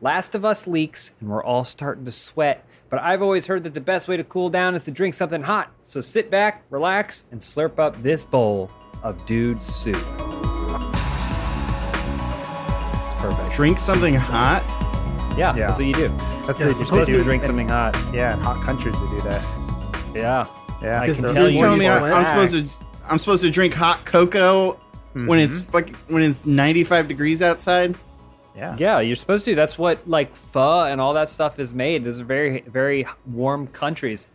Last of Us leaks, and we're all starting to sweat. But I've always heard that the best way to cool down is to drink something hot. So sit back, relax, and slurp up this bowl of dude soup. It's perfect. Drink something hot. Yeah, Yeah. that's what you do. That's You're the supposed to do drink something hot. Yeah, in hot countries they do that. Yeah. Yeah, I can they're- tell You're you. telling me I, for I'm supposed to I'm supposed to drink hot cocoa when it's Mm-hmm. fucking when it's 95 degrees outside. Yeah. Yeah, you're supposed to. That's what like pho and all that stuff is made. Those are very, very warm countries.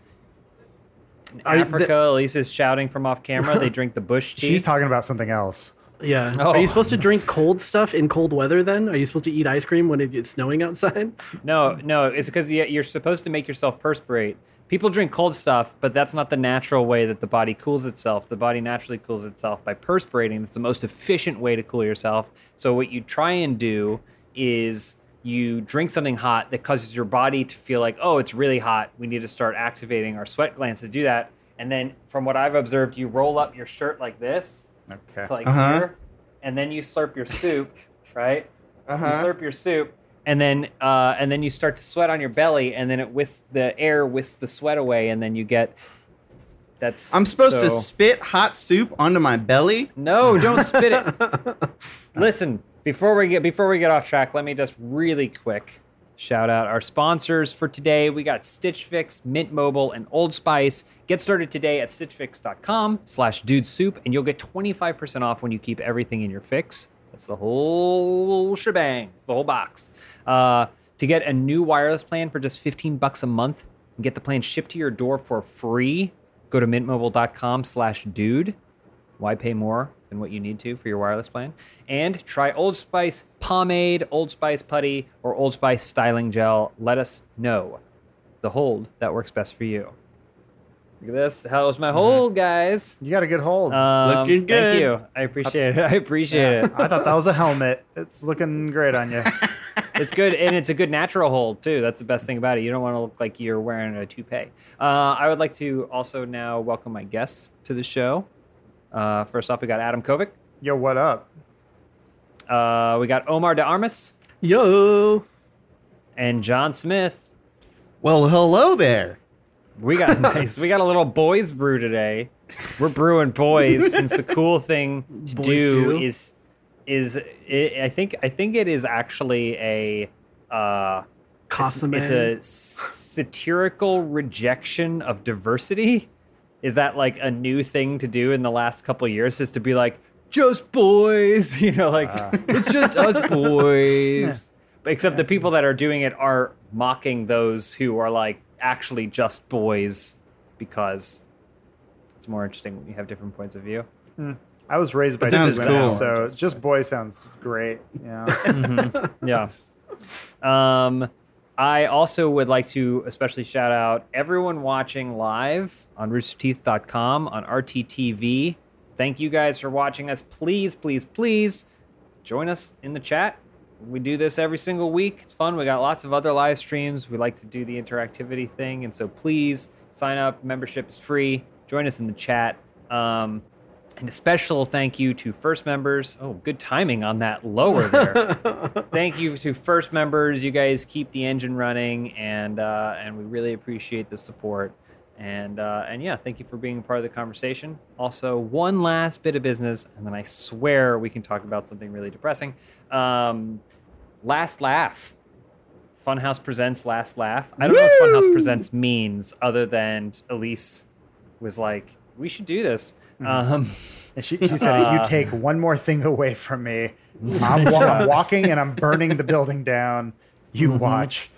In Are you- Africa, Elyse is shouting from off camera. They drink the bush tea. She's talking about something else. Yeah. Oh. Are you supposed to drink cold stuff in cold weather then? Are you supposed to eat ice cream when it gets snowing outside? No, no, it's because you're supposed to make yourself perspirate. People drink cold stuff, but that's not the natural way that the body cools itself. The body naturally cools itself by perspirating. That's the most efficient way to cool yourself. So what you try and do is you drink something hot that causes your body to feel like, oh, it's really hot. We need to start activating our sweat glands to do that. And then, from what I've observed, you roll up your shirt like this, Okay. to like Uh-huh. here, and then you slurp your soup, right? Uh-huh. You slurp your soup, and then uh, and then you start to sweat on your belly, and then it whisks the air whisks the sweat away, and then you get. That's. I'm supposed to spit hot soup onto my belly. No, don't spit it. Listen, before we get before we get off track, let me just really quick shout out our sponsors for today. We got Stitch Fix, Mint Mobile, and Old Spice. Get started today at stitchfix.com slash dude soup, and you'll get 25% off when you keep everything in your fix. That's the whole shebang, the whole box. Uh, to get a new wireless plan for just 15 bucks a month and get the plan shipped to your door for free, go to mintmobile.com slash dude. Why pay more than what you need to for your wireless plan? And try Old Spice pomade, Old Spice putty, or Old Spice styling gel. Let us know the hold that works best for you. Look at this. How's my hold, guys? You got a good hold. Um, Looking good. Thank you. I appreciate it. I appreciate it. I thought that was a helmet. It's looking great on you. It's good, and it's a good natural hold too. That's the best thing about it. You don't want to look like you're wearing a toupee. Uh, I would like to also now welcome my guests to the show. Uh, first off, we got Adam Kovic. Yo, what up? Uh, we got Omar De Armas Yo. and John Smith. Well, hello there. We got nice. We got a little boys brew today. We're brewing boys since the cool thing to Boys do, do. is is it, I think I think it is actually a uh, it's, it's a satirical rejection of diversity. Is that like a new thing to do in the last couple of years? Is to be like just boys, you know, like it's just us boys. But Except the people that are doing it are mocking those who are like actually just boys because it's more interesting when you have different points of view. I was raised by Sounds two women, so just boy sounds great. Yeah. Yeah. Um, I also would like to especially shout out everyone watching live on roosterteeth.com on RTTV. Thank you guys for watching us. Please, please, please join us in the chat. We do this every single week. It's fun. We got lots of other live streams. We like to do the interactivity thing. And so please sign up. Membership is free. Join us in the chat. Um, and a special thank you to first members. Oh, good timing on that lower there. thank you to first members. You guys keep the engine running, and uh, and we really appreciate the support. And uh, and yeah, thank you for being a part of the conversation. Also, one last bit of business, and then I swear we can talk about something really depressing. Um, last laugh. Funhouse presents Last Laugh. I don't know what Funhouse presents means, other than Elyse was like, "We should do this." Um, And she, she said, if you take one more thing away from me, I'm, I'm walking and I'm burning the building down. You watch.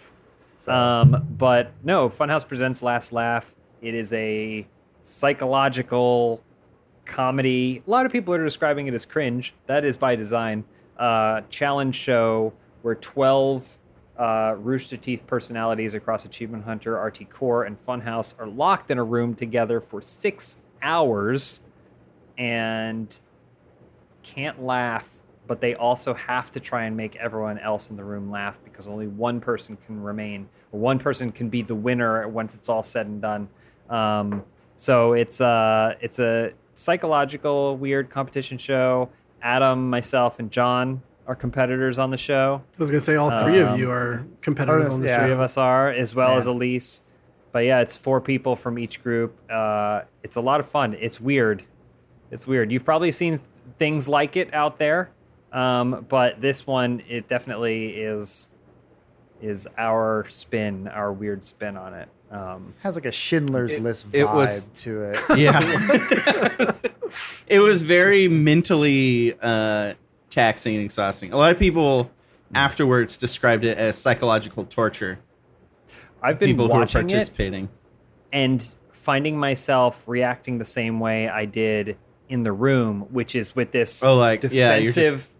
So, Um, but no, Funhouse presents Last Laugh. It is a psychological comedy. A lot of people are describing it as cringe. That is by design. Uh, challenge show where 12 uh, Rooster Teeth personalities across Achievement Hunter, RT Core, and Funhouse are locked in a room together for six hours and can't laugh, but they also have to try and make everyone else in the room laugh because only one person can remain, or one person can be the winner once it's all said and done. Um, so it's uh, it's a psychological weird competition show. Adam, myself, and John are competitors on the show. I was gonna say all three Um, of you are competitors on the yeah. Three of us are, as well as Elyse. But yeah, it's four people from each group. Uh, it's a lot of fun. It's weird. It's weird. You've probably seen things like it out there, um, but this one, it definitely is is our spin, our weird spin on it. Um, has like a Schindler's It- List it vibe was- to it. Yeah. it was very mentally uh, taxing and exhausting. A lot of people afterwards described it as psychological torture. I've been People who were watching it participating. and finding myself reacting the same way I did in the room, which is with this Oh, like, yeah, just- defensive,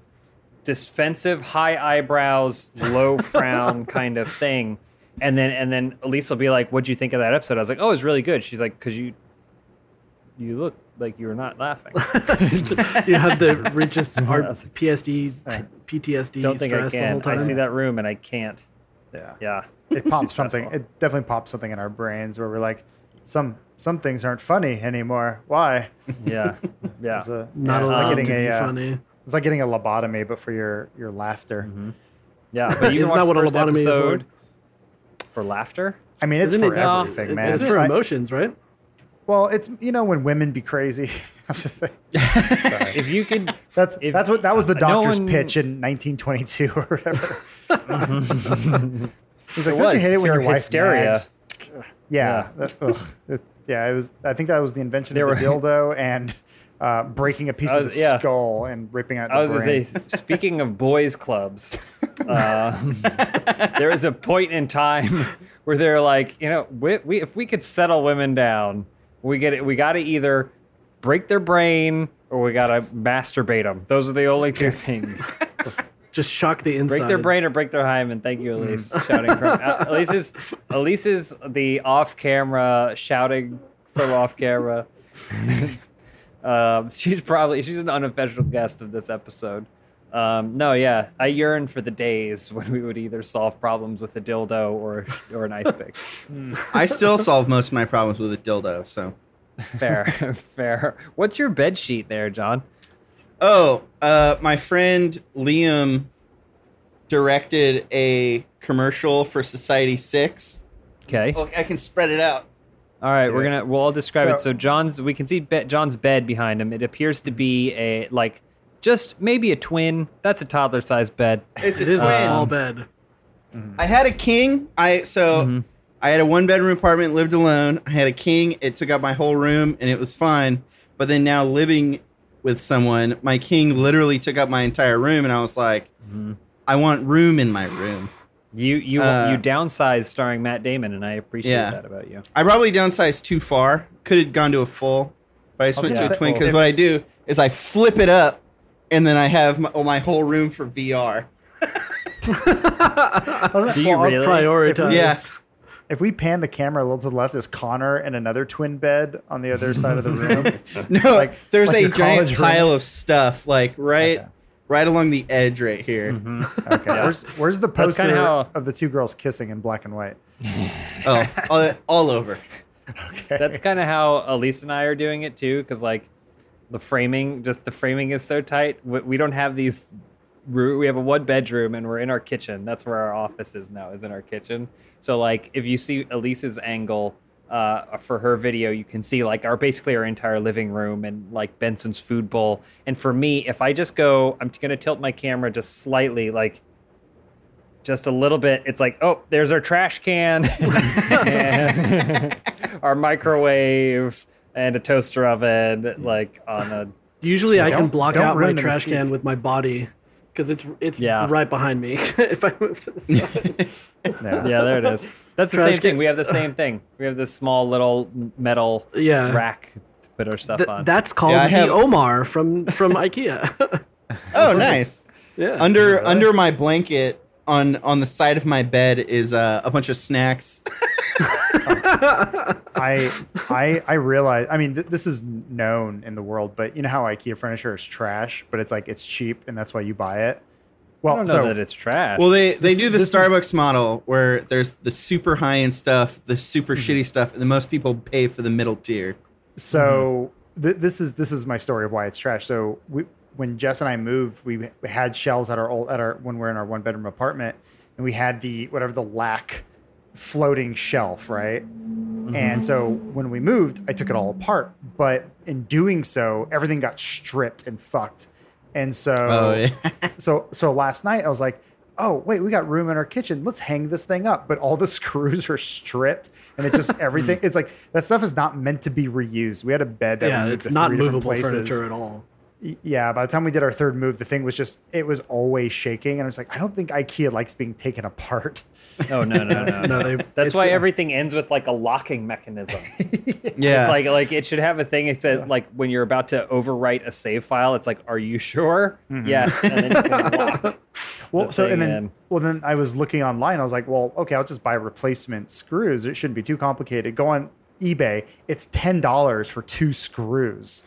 defensive, high eyebrows, low frown kind of thing. And then and then Elyse will be like, "What'd you think of that episode?" I was like, "Oh, it was really good." She's like, "Cause you, you look like you were not laughing." you have the richest our I like, PSD, uh, PTSD Don't think I stress the can. I see that room and I can't. Yeah. Yeah. It pops something. It definitely pops something in our brains where we're like, some some things aren't funny anymore. Why? Yeah. Yeah. It's a- Not yeah, it's allowed like to getting be a, uh, funny. It's like getting a lobotomy, but for your your laughter. Mm-hmm. Yeah. But you Isn't that what a first lobotomy is for? for laughter. I mean, it's Isn't for it- everything, It- man. It's for I- emotions, right? well, it's you know when women be crazy. I'm just saying. If you could That's If- that's what that was the no doctor's one- pitch in 1922 or whatever. He's like, It don't you was hate it when pure your wife hysteria. nags?" Yeah, Yeah. that- It- yeah. It was. I think that was the invention There of the were- dildo and uh, breaking a piece I of the yeah. skull and ripping out. The I was brain. gonna say, speaking of boys' clubs, uh, there was a point in time where they're like, you know, we, we if we could settle women down, we get it. We got to either break their brain or we got to masturbate them. Those are the only two things. Just shock the inside. break their brain or break their hymen. Thank you, Elyse. Shouting from uh, Elyse is Elyse is the off-camera shouting from off-camera. um, she's probably she's an unofficial guest of this episode. Um, no, yeah, I yearn for the days when we would either solve problems with a dildo or or an ice pick. I still solve most of my problems with a dildo. So, Fair, fair. What's your bed sheet there, John? Oh, uh, my friend Liam directed a commercial for Society Six. Okay. Look, I can spread it out. All right, we're gonna we'll all describe it. So- So John's, we can see be- John's bed behind him. It appears to be a like just maybe a twin. That's a toddler-sized bed. It's It a is a twin. small bed. I had a king. I so Mm-hmm. I had a one bedroom apartment, lived alone. I had a king. It took up my whole room, and it was fine. But then now living with someone, my king literally took up my entire room, and I was like, Mm-hmm. I want room in my room. You you Uh, you downsized starring Matt Damon, and I appreciate Yeah. that about you. I probably downsized too far. Could have gone to a full, but I just went Yeah. to a twin because what I do is I flip it up, and then I have my, my whole room for VR. Wasn't it- Do you really? Prioritize. Yeah. If we pan the camera a little to the left, is Connor and another twin bed on the other side of the room. No, Like- there's like a giant college room. pile of stuff, like right, Okay. right along the edge, right here. Mm-hmm. Okay, where's where's the poster kinda how- of the two girls kissing in black and white? Oh, all, all over. Okay. That's kind of how Elyse and I are doing it too, because like the framing, just the framing is so tight. We, we don't have these. roo- We have a one bedroom, and we're in our kitchen. That's where our office is now. Is in our kitchen. So like, if you see Elyse's angle uh, for her video, you can see like our basically our entire living room and like Benson's food bowl. And for me, if I just go, I'm gonna tilt my camera just slightly, like just a little bit. It's like, oh, there's our trash can, and our microwave, and a toaster oven, like on a. Usually, I can block out my trash can with my body because it's it's Yeah. right behind me. if I move to the side, Yeah. Yeah, there it is. That's the Trash same thing. We have the same thing. We have this small little metal Yeah. rack to put our stuff Th- on. that's called Yeah, I the have- Omar from from IKEA. Oh, nice. yeah. Under under my blanket on on the side of my bed is uh, a bunch of snacks. I I I realize. I mean, th- this is known in the world, but you know how IKEA furniture is trash, but it's like it's cheap, and that's why you buy it. Well, I don't know so that it's trash. Well, they they This- do the this is- Starbucks model where there's the super high end stuff, the super Mm-hmm. shitty stuff, and the most people pay for the middle tier. so th- this is this is my story of why it's trash. So we when Jess and I moved, we, we had shelves at our old at our when we're in our one bedroom apartment, and we had the whatever the lack floating shelf, right? Mm-hmm. And so when we moved, I took it all apart. But in doing so, everything got stripped and fucked. And so Oh, yeah. so so last night I was like, oh wait, we got room in our kitchen. Let's hang this thing up. But all the screws are stripped, and it just everything. it's like that stuff is not meant to be reused. We had a bed that Yeah, we moved it's to not three different movable places. furniture at all. Y- Yeah, by the time we did our third move, the thing was just it was always shaking, and I was like, I don't think IKEA likes being taken apart. Oh no no no. No, they, That's why the- everything ends with like a locking mechanism. Yeah. It's like like it should have a thing. It said like when you're about to overwrite a save file, it's like, "Are you sure?" Mm-hmm. Yes, and then you can lock. Well, so and then in. well then I was looking online. I was like, well, okay, I'll just buy replacement screws. It shouldn't be too complicated. Go on eBay. It's ten dollars for two screws,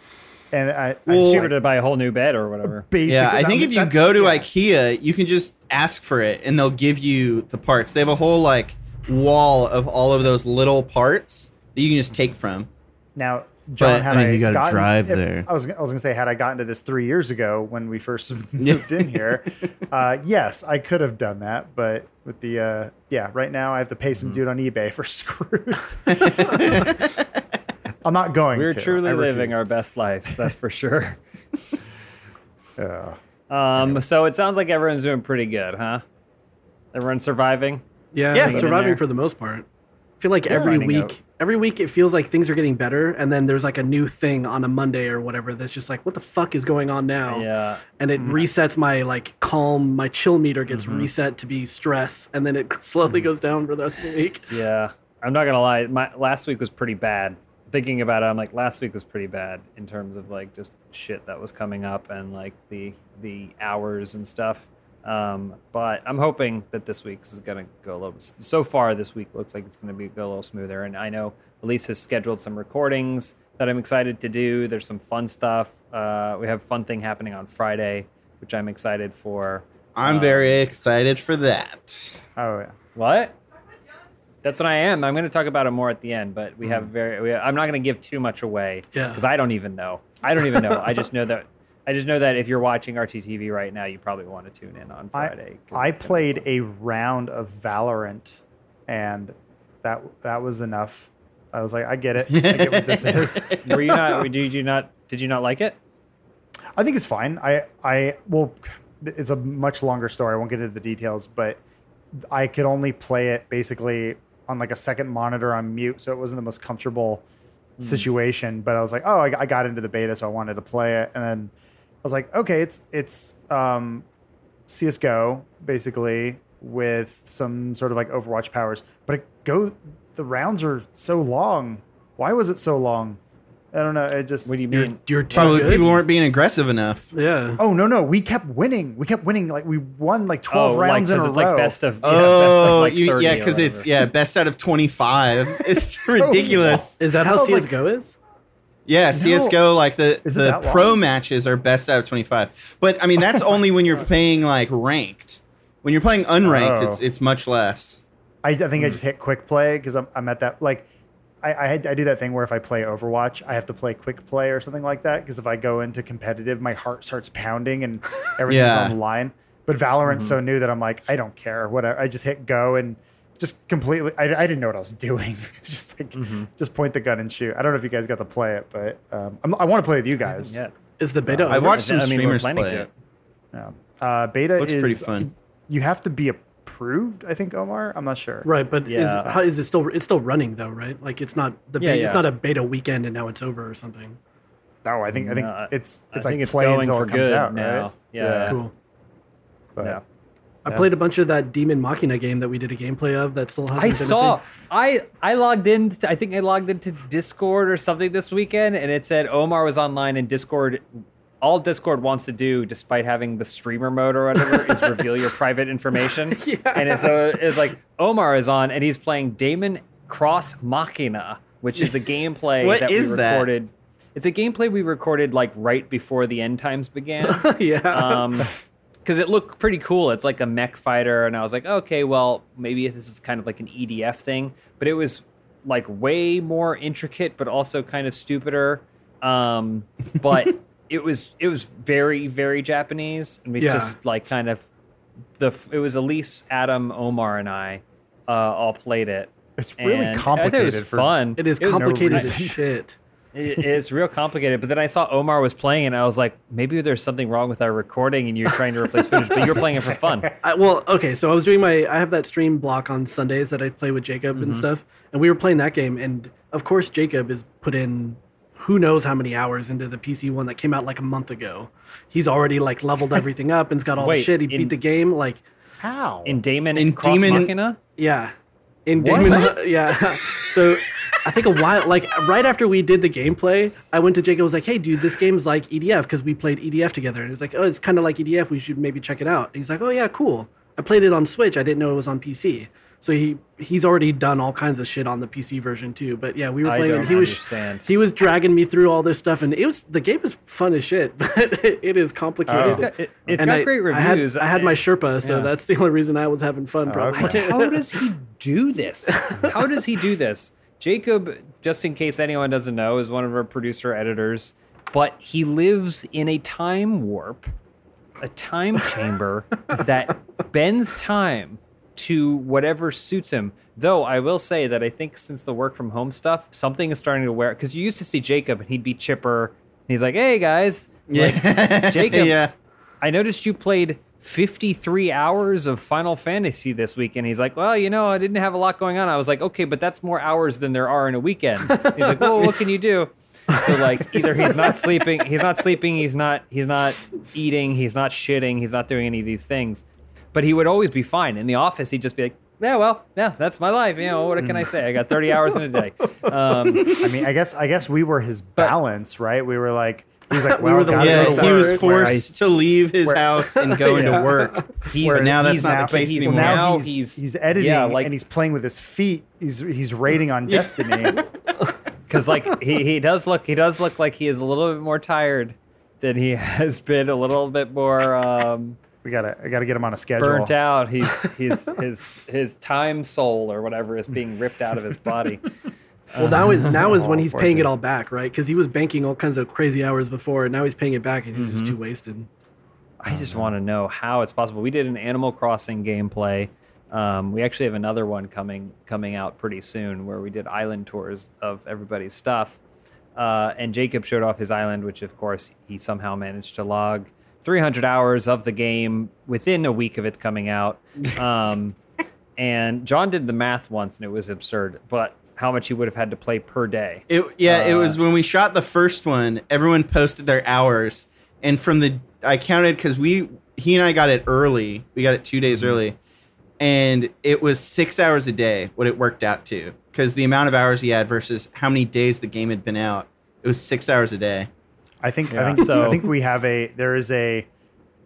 and I, I Well- cheaper to buy a whole new bed or whatever. basically, Yeah, I that- think if you go to yeah. IKEA, you can just ask for it and they'll give you the parts. They have a whole like wall of all of those little parts that you can just take from. Now, John, But, had I mean, I, you gotta drive if- there. I was, I was gonna say, had I gotten to this three years ago when we first moved in here, uh, yes, I could have done that. But with the uh, yeah, right now I have to pay Mm-hmm. some dude on eBay for screws. I'm not going. We're to. truly living our best lives, that's for sure. Uh, Um, so it sounds like everyone's doing pretty good, huh? Everyone's surviving. Yeah, Yeah, it's get in surviving for the most part. I feel like every week, out. every week it feels like things are getting better, and then there's like a new thing on a Monday or whatever that's just like, what the fuck is going on now? Yeah. And it resets my like calm, my chill meter gets Mm-hmm. reset to be stress, and then it slowly goes down for the rest of the week. Yeah, I'm not gonna lie. My last week was pretty bad. Thinking about it, I'm like, last week was pretty bad in terms of like just shit that was coming up and like the the hours and stuff. Um, but I'm hoping that this week is gonna go a little. So far, this week looks like it's gonna be go a little smoother. And I know Elyse has scheduled some recordings that I'm excited to do. There's some fun stuff. Uh, we have a fun thing happening on Friday, which I'm excited for. I'm very excited for that. oh yeah. What? That's what I am. I'm going to talk about it more at the end, but we have mm. very. We, I'm not going to give too much away Yeah. because I don't even know. I don't even know. I just know that. I just know that if you're watching RTTV right now, you probably want to tune in on Friday. I, I it's gonna be played a round of Valorant, and that that was enough. I was like, I get it. I get what this is. Were you not? Did you not? Did you not like it? I think it's fine. I I well, it's a much longer story. I won't get into the details, but I could only play it basically on like a second monitor on mute, so it wasn't the most comfortable situation. But I was like, oh, I, I got into the beta, so I wanted to play it, and then I was like, okay, it's it's um, CS:GO basically with some sort of like Overwatch powers, but it go the rounds are so long. Why was it so long? I don't know. It just What do you You're, mean? you're too Probably good. people weren't being aggressive enough. Yeah. Oh no no! We kept winning. We kept winning. Like we won like Oh, twelve like rounds in a because row. it's like best of. Yeah, Oh, best of, like, oh, yeah, because it's yeah best out of twenty five. It's ridiculous. Is that how I was like- CS:GO is? Yeah, CS:GO like the Is the pro matches are best out of twenty five. But I mean that's only when you're playing like ranked. When you're playing unranked, Oh. it's it's much less. I, I think I hmm. just hit quick play because I'm, I'm at that like I I, I do that thing where if I play Overwatch, I have to play quick play or something like that because if I go into competitive, my heart starts pounding and everything's Yeah. on the line. But Valorant's so new that I'm like I don't care whatever. I just hit go and just completely. I, I didn't know what I was doing. it's just like just point the gun and shoot. I don't know if you guys got to play it, but um, I'm, I want to play with you guys. Yeah. Is the beta? I've watched some I mean, we're streamers play to. it. Yeah. Uh, beta Looks is pretty fun. You have to be approved. I think Omar. I'm not sure. Right, but Yeah. is how is it still? It's still running though, right? Like it's not the Yeah, beta, it's not a beta weekend and now it's over or something. No, I think I think No, I- it's I it's think like it's play going until for it comes good out, now. right? Yeah. Cool. But Yeah. I played a bunch of that Demon Machina game that we did a gameplay of that still hasn't I been saw. I I logged in. I think I logged into Discord or something this weekend, and it said Omar was online, and Discord. All Discord wants to do, despite having the streamer mode or whatever, is reveal your private information. Yeah. And it's, so it's like Omar is on, and he's playing Daemon Cross Machina, which is a gameplay What that is we that? recorded. It's a gameplay we recorded like right before the end times began. yeah. um because it looked pretty cool it's like a mech fighter and i was like okay well maybe this is kind of like an edf thing but it was like way more intricate but also kind of stupider um but it was it was very very Japanese, and we Yeah. just like kind of the it was Elyse, Adam, Omar, and I uh, all played it. It's really and complicated I it was for- fun. It is was- complicated as shit. it- it's real complicated. But then I saw Omar was playing, and I was like, maybe there's something wrong with our recording, and you're trying to replace footage, but you're playing it for fun. I, well, okay, so I was doing my I have that stream block on Sundays that I play with Jacob Mm-hmm. and stuff, and we were playing that game, and of course Jacob is put in who knows how many hours into the PC one that came out like a month ago. He's already like leveled everything up and's got all the shit. He in- beat the game, like How? In Daemon In in Cross Demon- Machina? yeah, in What? Damon's yeah. so I think a while like right after we did the gameplay, I went to Jacob. I was like, "Hey, dude, this game's like EDF because we played EDF together." And he's like, "Oh, it's kind of like EDF. We should maybe check it out." And he's like, "Oh yeah, cool." I played it on Switch. I didn't know it was on PC. So he he's already done all kinds of shit on the PC version too. But yeah, we were I playing. don't and he was understand. he was dragging me through all this stuff, and it was the game is fun as shit, but it is complicated. Oh. It's got, it, has And got I- great I had, reviews. I had my Sherpa, so Yeah. that's the only reason I was having fun. Oh, probably. okay. How does he do this? How does he do this? Jacob, just in case anyone doesn't know, is one of our producer editors, but he lives in a time warp, a time chamber that bends time to whatever suits him. Though I will say that I think since the work from home stuff, something is starting to wear because you used to see Jacob and he'd be chipper. And he's like, "Hey guys, Yeah. Jacob, yeah. I noticed you played 53 hours of Final Fantasy this week. And he's like, Well, you know, I didn't have a lot going on. I was like, Okay, but that's more hours than there are in a weekend. He's like, Well, what can you do? So like either he's not sleeping, he's not sleeping, he's not he's not eating, he's not shitting, he's not doing any of these things. But he would always be fine. In the office, he'd just be like, Yeah, well, yeah, that's my life. You know, what can I say? I got 30 hours in a day. Um, I mean, I guess I guess we were his balance, right? We were like, he was like, We well, were the gotta Yeah, go leaders. to he was work, I- forced to leave his where- house and go into work. he's But now that's he's not the case he's anymore. now Now he's, he's he's editing yeah, like and he's playing with his feet. He's he's rating on Destiny. because like he, he does look he does look like he is a little bit more tired than he has been a little bit more um, We gotta I gotta get him on a schedule. burnt out he's he's his his time soul or whatever is being ripped out of his body Well, now is now is when Oh, he's poor paying it all back, right? Because he was banking all kinds of crazy hours before, and now he's paying it back, and he's Mm-hmm. just too wasted. i just want to know how it's possible we did an animal crossing gameplay um, we actually have another one coming coming out pretty soon where we did island tours of everybody's stuff uh, and jacob showed off his island which of course he somehow managed to log 300 hours of the game within a week of it coming out um, and john did the math once and it was absurd but how much he would have had to play per day It, yeah, it Uh, was when we shot the first one. Everyone posted their hours, and from the I counted because we he and I got it early. We got it two days early, and it was six hours a day. What it worked out to because the amount of hours he had versus how many days the game had been out. It was six hours a day. I think Yeah, I think so- I think we have a there is a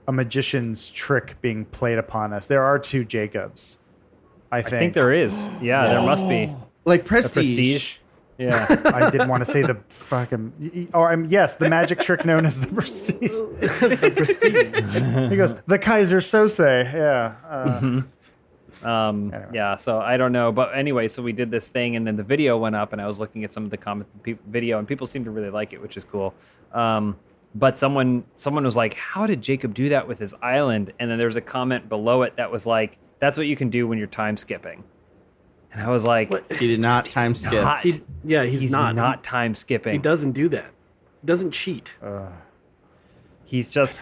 a magician's trick being played upon us. There are two Jacobs. I i think, think there is yeah there must be Like a prestige. prestige yeah I didn't want to say the fucking or I'm yes, the magic trick known as the prestige. he goes the Keyser Söze. Yeah. Uh, Um, Anyway. Yeah, so I don't know, but anyway, so we did this thing, and then the video went up, and I was looking at some of the comments, pe- video, and people seem to really like it, which is cool. Um, but someone, someone was like, "How did Jacob do that with his island?" And then there was a comment below it that was like, "That's what you can do when you're time skipping." And I was like, He did not time skip. not- He, yeah, he's, he's not. not, time skipping. He doesn't do that. He doesn't cheat. He's just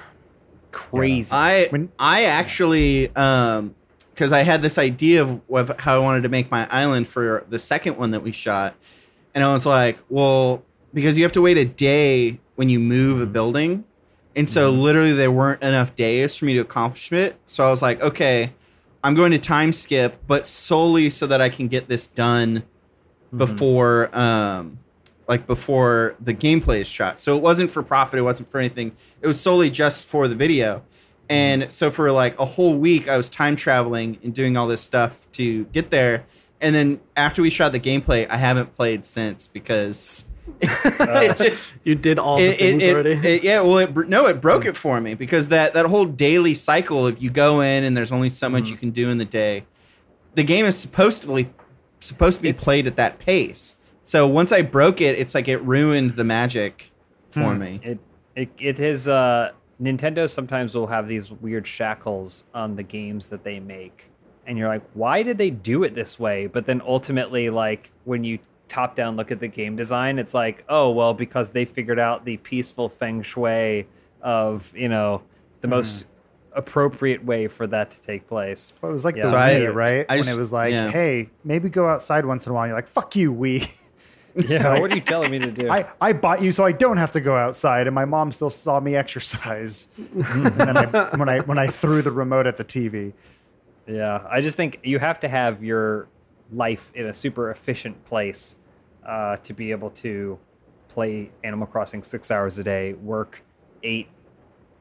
crazy. I When- I actually um because I had this idea of, of how I wanted to make my island for the second one that we shot, and I was like, well, because you have to wait a day when you move a mm-hmm. building, and so mm-hmm. literally there weren't enough days for me to accomplish it. So I was like, okay, I'm going to time skip, but solely so that I can get this done mm-hmm. before um like before the gameplay is shot. So it wasn't for profit, it wasn't for anything. It was solely just for the video. And so for like a whole week I was time traveling and doing all this stuff to get there. And then after we shot the gameplay, I haven't played since because it uh, just You did all the it, things it, already. it- yeah, well, it, no, it broke it for me because that that whole daily cycle of you go in and there's only so much mm-hmm. you can do in the day. The game is supposed to be supposed to be It's- played at that pace. So once I broke it, it's like it ruined the magic for hmm. me. it It, it is. Uh, Nintendo sometimes will have these weird shackles on the games that they make, and you're like, why did they do it this way? But then ultimately, like when you top down look at the game design, it's like, oh well, because they figured out the peaceful feng shui of you know the mm-hmm. most appropriate way for that to take place. Well, it was like Yeah. the So I- Wii, right? I when just- it was like, yeah. hey, maybe go outside once in a while. You're like, fuck you, Wii. Yeah, what are you telling me to do? I, I bought you so I don't have to go outside, and my mom still saw me exercise. and then I, when I when I threw the remote at the TV, Yeah, I just think you have to have your life in a super efficient place uh, to be able to play Animal Crossing six hours a day, work eight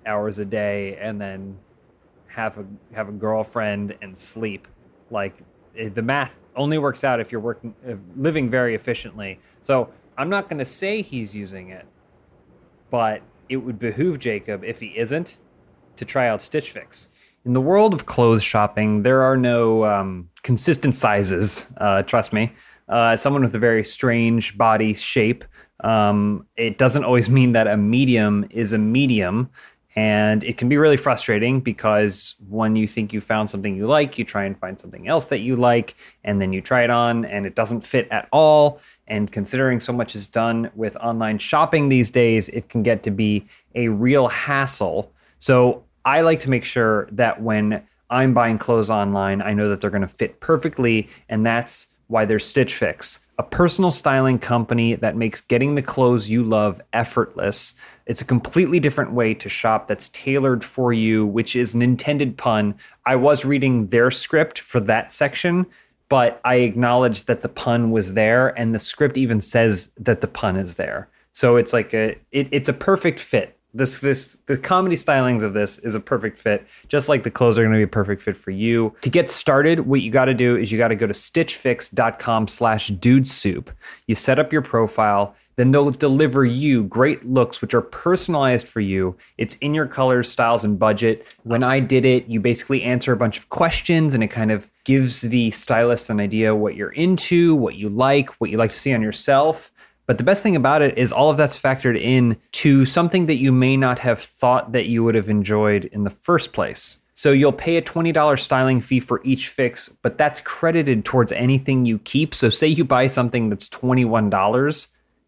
hours a day, and then have a have a girlfriend and sleep. Like it, the math only works out if you're working living very efficiently. So I'm not going to say he's using it, but it would behoove Jacob if he isn't to try out Stitch Fix. In the world of clothes shopping, there are no um, consistent sizes. Uh, trust me. Uh, someone with a very strange body shape, um, it doesn't always mean that a medium is a medium. And it can be really frustrating because when you think you found something you like, you try and find something else that you like, and then you try it on and it doesn't fit at all. And considering so much is done with online shopping these days, it can get to be a real hassle. So I like to make sure that when I'm buying clothes online, I know that they're going to fit perfectly. And that's why there's Stitch Fix, a personal styling company that makes getting the clothes you love effortless. It's a completely different way to shop that's tailored for you, which is an intended pun. I was reading their script for that section, but I acknowledged that the pun was there, and the script even says that the pun is there. So it's like a it, it's a perfect fit. This this the comedy stylings of this is a perfect fit, just like the clothes are going to be a perfect fit for you. To get started, what you got to do is you got to go to stitchfix.com/dudesoup. You set up your profile, then they'll deliver you great looks which are personalized for you. It's in your colors, styles, and budget. When I did it, you basically answer a bunch of questions and it kind of gives the stylist an idea what you're into, what you like, what you like to see on yourself. But the best thing about it is all of that's factored in to something that you may not have thought that you would have enjoyed in the first place. So you'll pay a $20 styling fee for each fix, but that's credited towards anything you keep. So say you buy something that's $21,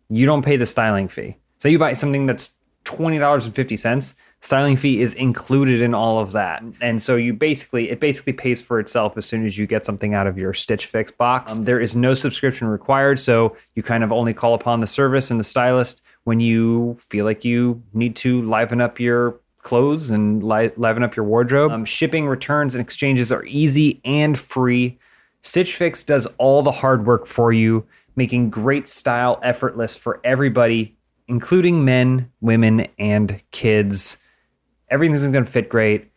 you don't pay the styling fee. Say you buy something that's $20.50, styling fee is included in all of that. And so you basically it basically pays for itself as soon as you get something out of your Stitch Fix box. Um, there is no subscription required, so you kind of only call upon the service and the stylist when you feel like you need to liven up your clothes and li- liven up your wardrobe. Um, shipping, returns, and exchanges are easy and free. Stitch Fix does all the hard work for you, making great style effortless for everybody, including men, women, and kids. Everything's going to fit great.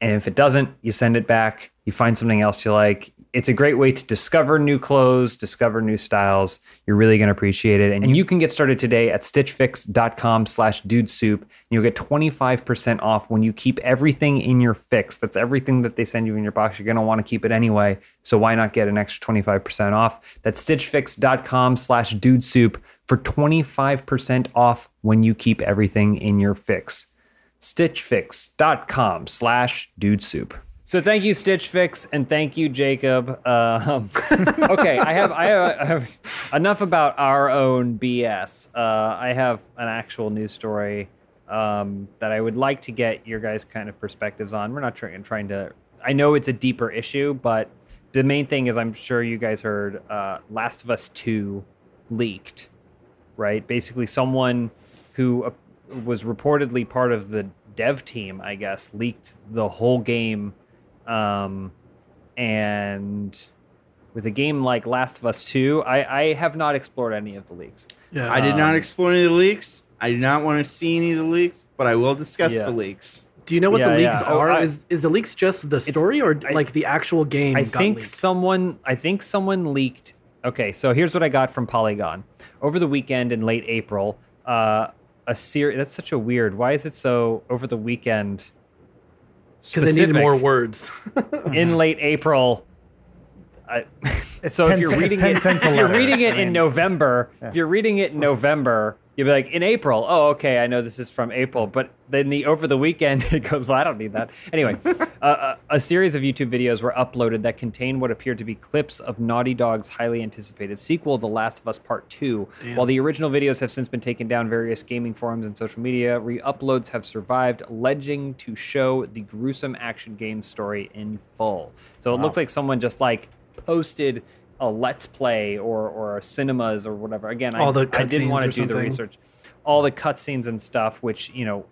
And if it doesn't, you send it back. You find something else you like. It's a great way to discover new clothes, discover new styles. You're really going to appreciate it. And you can get started today at stitchfix.com slash dudesoup. And you'll get 25% off when you keep everything in your fix. That's everything that they send you in your box. You're going to want to keep it anyway. So why not get an extra 25% off? That's stitchfix.com slash dudesoup for 25% off when you keep everything in your fix stitchfix.com slash dude soup so thank you stitch fix and thank you jacob um, okay I have, I have i have enough about our own bs uh, i have an actual news story um, that i would like to get your guys kind of perspectives on we're not trying, trying to i know it's a deeper issue but the main thing is i'm sure you guys heard uh, last of us 2 leaked right? Basically, someone who uh, was reportedly part of the dev team, I guess, leaked the whole game. Um, and with a game like Last of Us 2, I, I have not explored any of the leaks. Yeah. I did Um, not explore any of the leaks. I do not want to see any of the leaks, but I will discuss Yeah. the leaks. Do you know what Yeah, the leaks yeah. Oh, are? I- is is the leaks just the story or I- like the actual game? I got think leaked? someone I think someone leaked. Okay, so here's what I got from Polygon over the weekend in late April. Uh, a series that's such a weird. Why is it so over the weekend? Because they needed more words. in late April. I, so if you're cents- reading 10 it, cents a if you're reading it in November, if you're reading it in November, You'll be like, in April. Oh, okay, I know this is from April. But then the over the weekend, it goes, well, I don't need that. Anyway, uh, a, a series of YouTube videos were uploaded that contained what appeared to be clips of Naughty Dog's highly anticipated sequel, The Last of Us Part 2. While the original videos have since been taken down various gaming forums and social media, re-uploads have survived, alleging to show the gruesome action game story in full. So it looks like someone just like posted a let's play or or cinemas or whatever. Again, I, I didn't want to do the research. All the cutscenes and stuff, which you know,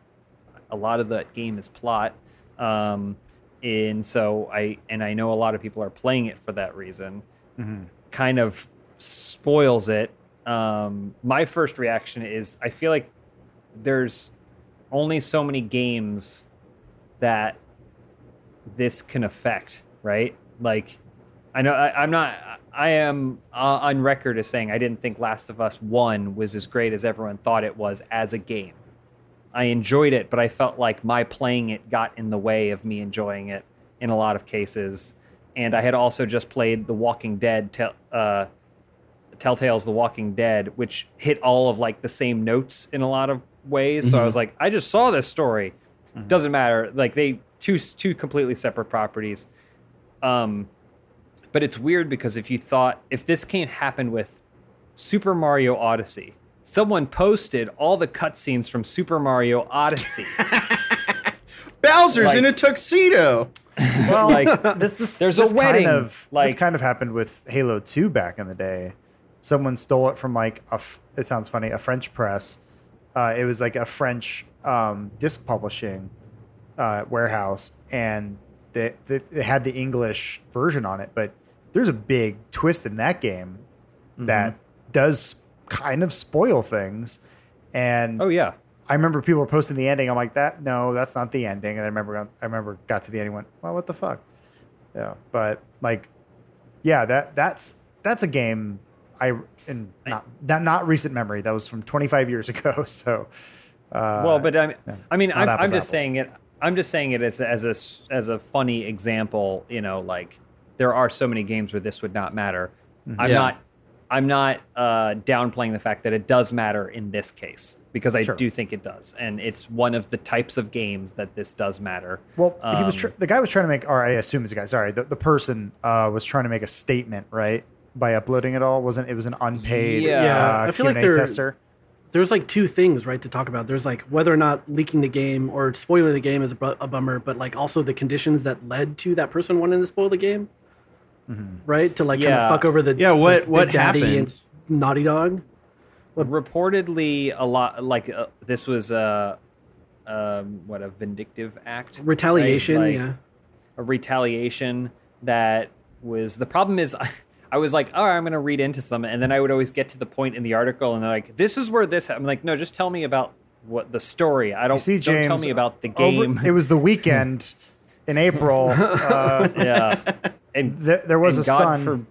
a lot of the game is plot. Um, and so I and I know a lot of people are playing it for that reason. Kind of spoils it. Um, my first reaction is I feel like there's only so many games that this can affect, right? Like, I know I, I'm not. I am uh, on record as saying I didn't think Last of Us One was as great as everyone thought it was as a game. I enjoyed it, but I felt like my playing it got in the way of me enjoying it in a lot of cases. And I had also just played The Walking Dead, uh, Telltale's The Walking Dead, which hit all of like the same notes in a lot of ways. So I was like, I just saw this story. Doesn't matter. Like they two two completely separate properties. Um, but it's weird because if you thought if this can't happen with Super Mario Odyssey, someone posted all the cutscenes from Super Mario Odyssey. Bowser's Like- in a tuxedo. Well, like this this There's a wedding, Kind of, like- this kind of happened with Halo Two back in the day. Someone stole it from like a. It sounds funny. A French press. Uh, it was like a French um, disc publishing uh, warehouse, and they, they had the English version on it. But there's a big twist in that game that does kind of spoil things. And oh yeah. I remember people were posting the ending. I'm like, that no, that's not the ending. And I remember, I remember got to the ending, and went, well, what the fuck? Yeah, but like, yeah, that that's that's a game I in not not, not recent memory. That was from 25 years ago. So, uh, well, but I mean, I mean, I'm, I'm just apples. saying it. I'm just saying it as a, as a s- as a funny example. You know, like there are so many games where this would not matter. I'm Yeah. not. I'm not uh, downplaying the fact that it does matter in this case because I Sure. do think it does, and it's one of the types of games that this does matter. well, he was Um, tr- the guy was trying to make, or I assume it's a guy. Sorry, the, the person uh, was trying to make a statement, right? By uploading it all, wasn't it? Was an unpaid Yeah. Yeah, uh, I feel Q&A they're- tester. There's like two things right to talk about. There's like whether or not leaking the game or spoiling the game is a, bu- a bummer but like also the conditions that led to that person wanting to spoil the game. Right? To like kind of fuck over the Yeah, what- the what Big Daddy happened? and naughty dog. Reportedly a lot like uh, this was a um, what a vindictive act? Right? retaliation Like, yeah. a retaliation that was the problem is I, I was like, oh, I'm going to read into some, and then I would always get to the point in the article, and they're like, this is where this. I'm like, no, just tell me about what the story. I don't. You see, don't James. tell me about the over- game. it was the weekend in April. Uh, yeah, and there, there was and a God sun.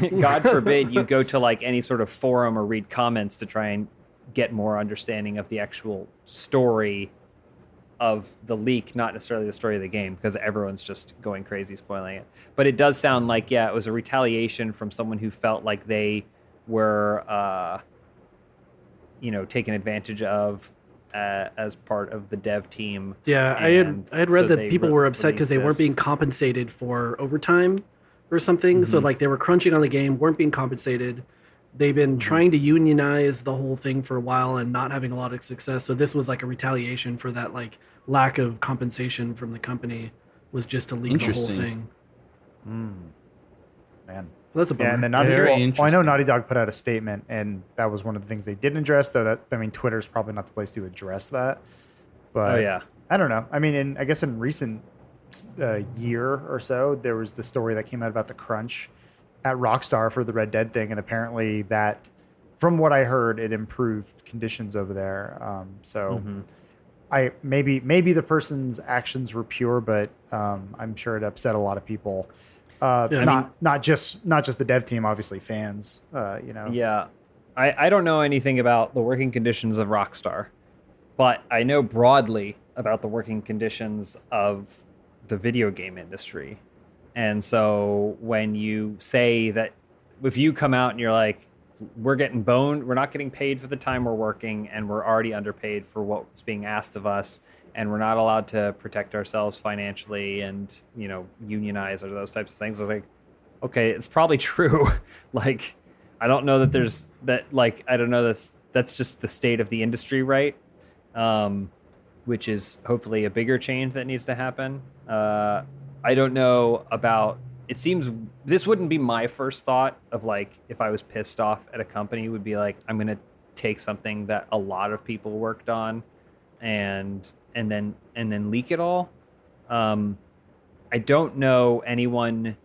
For, God forbid you go to like any sort of forum or read comments to try and get more understanding of the actual story of the leak, not necessarily the story of the game, because everyone's just going crazy spoiling it. But it does sound like yeah, it was a retaliation from someone who felt like they were, uh, you know, taken advantage of uh, as part of the dev team. Yeah, I had I had read so that people re- were upset because they released weren't being compensated for overtime or something. Mm-hmm. So like they were crunching on the game, weren't being compensated. They've Mm-hmm. been trying to unionize the whole thing for a while and not having a lot of success. So this was like a retaliation for that like lack of compensation from the company was just to leak the whole Interesting. thing. Man. That's a bummer. Yeah, and then Naughty Very well, well, I know. Naughty Dog put out a statement, and that was one of the things they didn't address. Though that I mean, Twitter's probably not the place to address that. But Oh, yeah. I don't know. I mean, in I guess in recent uh, year or so, there was the story that came out about the crunch at Rockstar for the Red Dead thing, and apparently that, from what I heard, it improved conditions over there. Um, so. Mm-hmm. I maybe maybe the person's actions were pure, but um, I'm sure it upset a lot of people. Uh, Yeah, not mean- not just not just the dev team, obviously fans. Uh, you know, Yeah. I, I don't know anything about the working conditions of Rockstar, but I know broadly about the working conditions of the video game industry. And so when you say that, if you come out and you're like, we're getting boned. We're not getting paid for the time we're working, and we're already underpaid for what's being asked of us, and we're not allowed to protect ourselves financially and you know unionize or those types of things. I was like, okay, it's probably true. like, I don't know that there's that like I don't know that's that's just the state of the industry, right? Um, which is hopefully a bigger change that needs to happen. Uh, I don't know about. It seems this wouldn't be my first thought of like if I was pissed off at a company would be like I'm gonna take something that a lot of people worked on and and then and then leak it all. Um, I don't know anyone.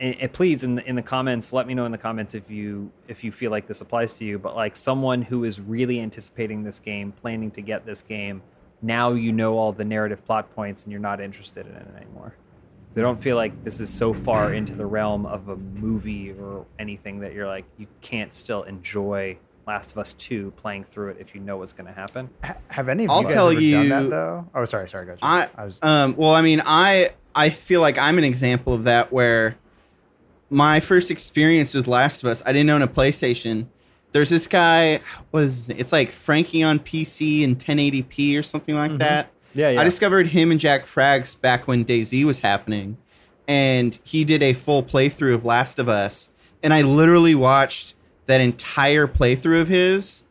And, and please, in the, in the comments, let me know in the comments if you if you feel like this applies to you. But like someone who is really anticipating this game, planning to get this game, now you know all the narrative plot points, and you're not interested in it anymore. They don't feel like this is so far into the realm of a movie or anything that you're like you can't still enjoy Last of Us Two playing through it if you know what's going to happen. Ha- Have any of I'll you guys tell ever done you- that though? Oh, sorry, sorry, go. I, I was um, well, I mean, I I feel like I'm an example of that where my first experience with Last of Us, I didn't own a PlayStation. There's this guy was it's like Frankie on PC and 1080p or something like that. Yeah, yeah. I discovered him and Jack Frags back when DayZ was happening, and he did a full playthrough of Last of Us, and I literally watched that entire playthrough of his,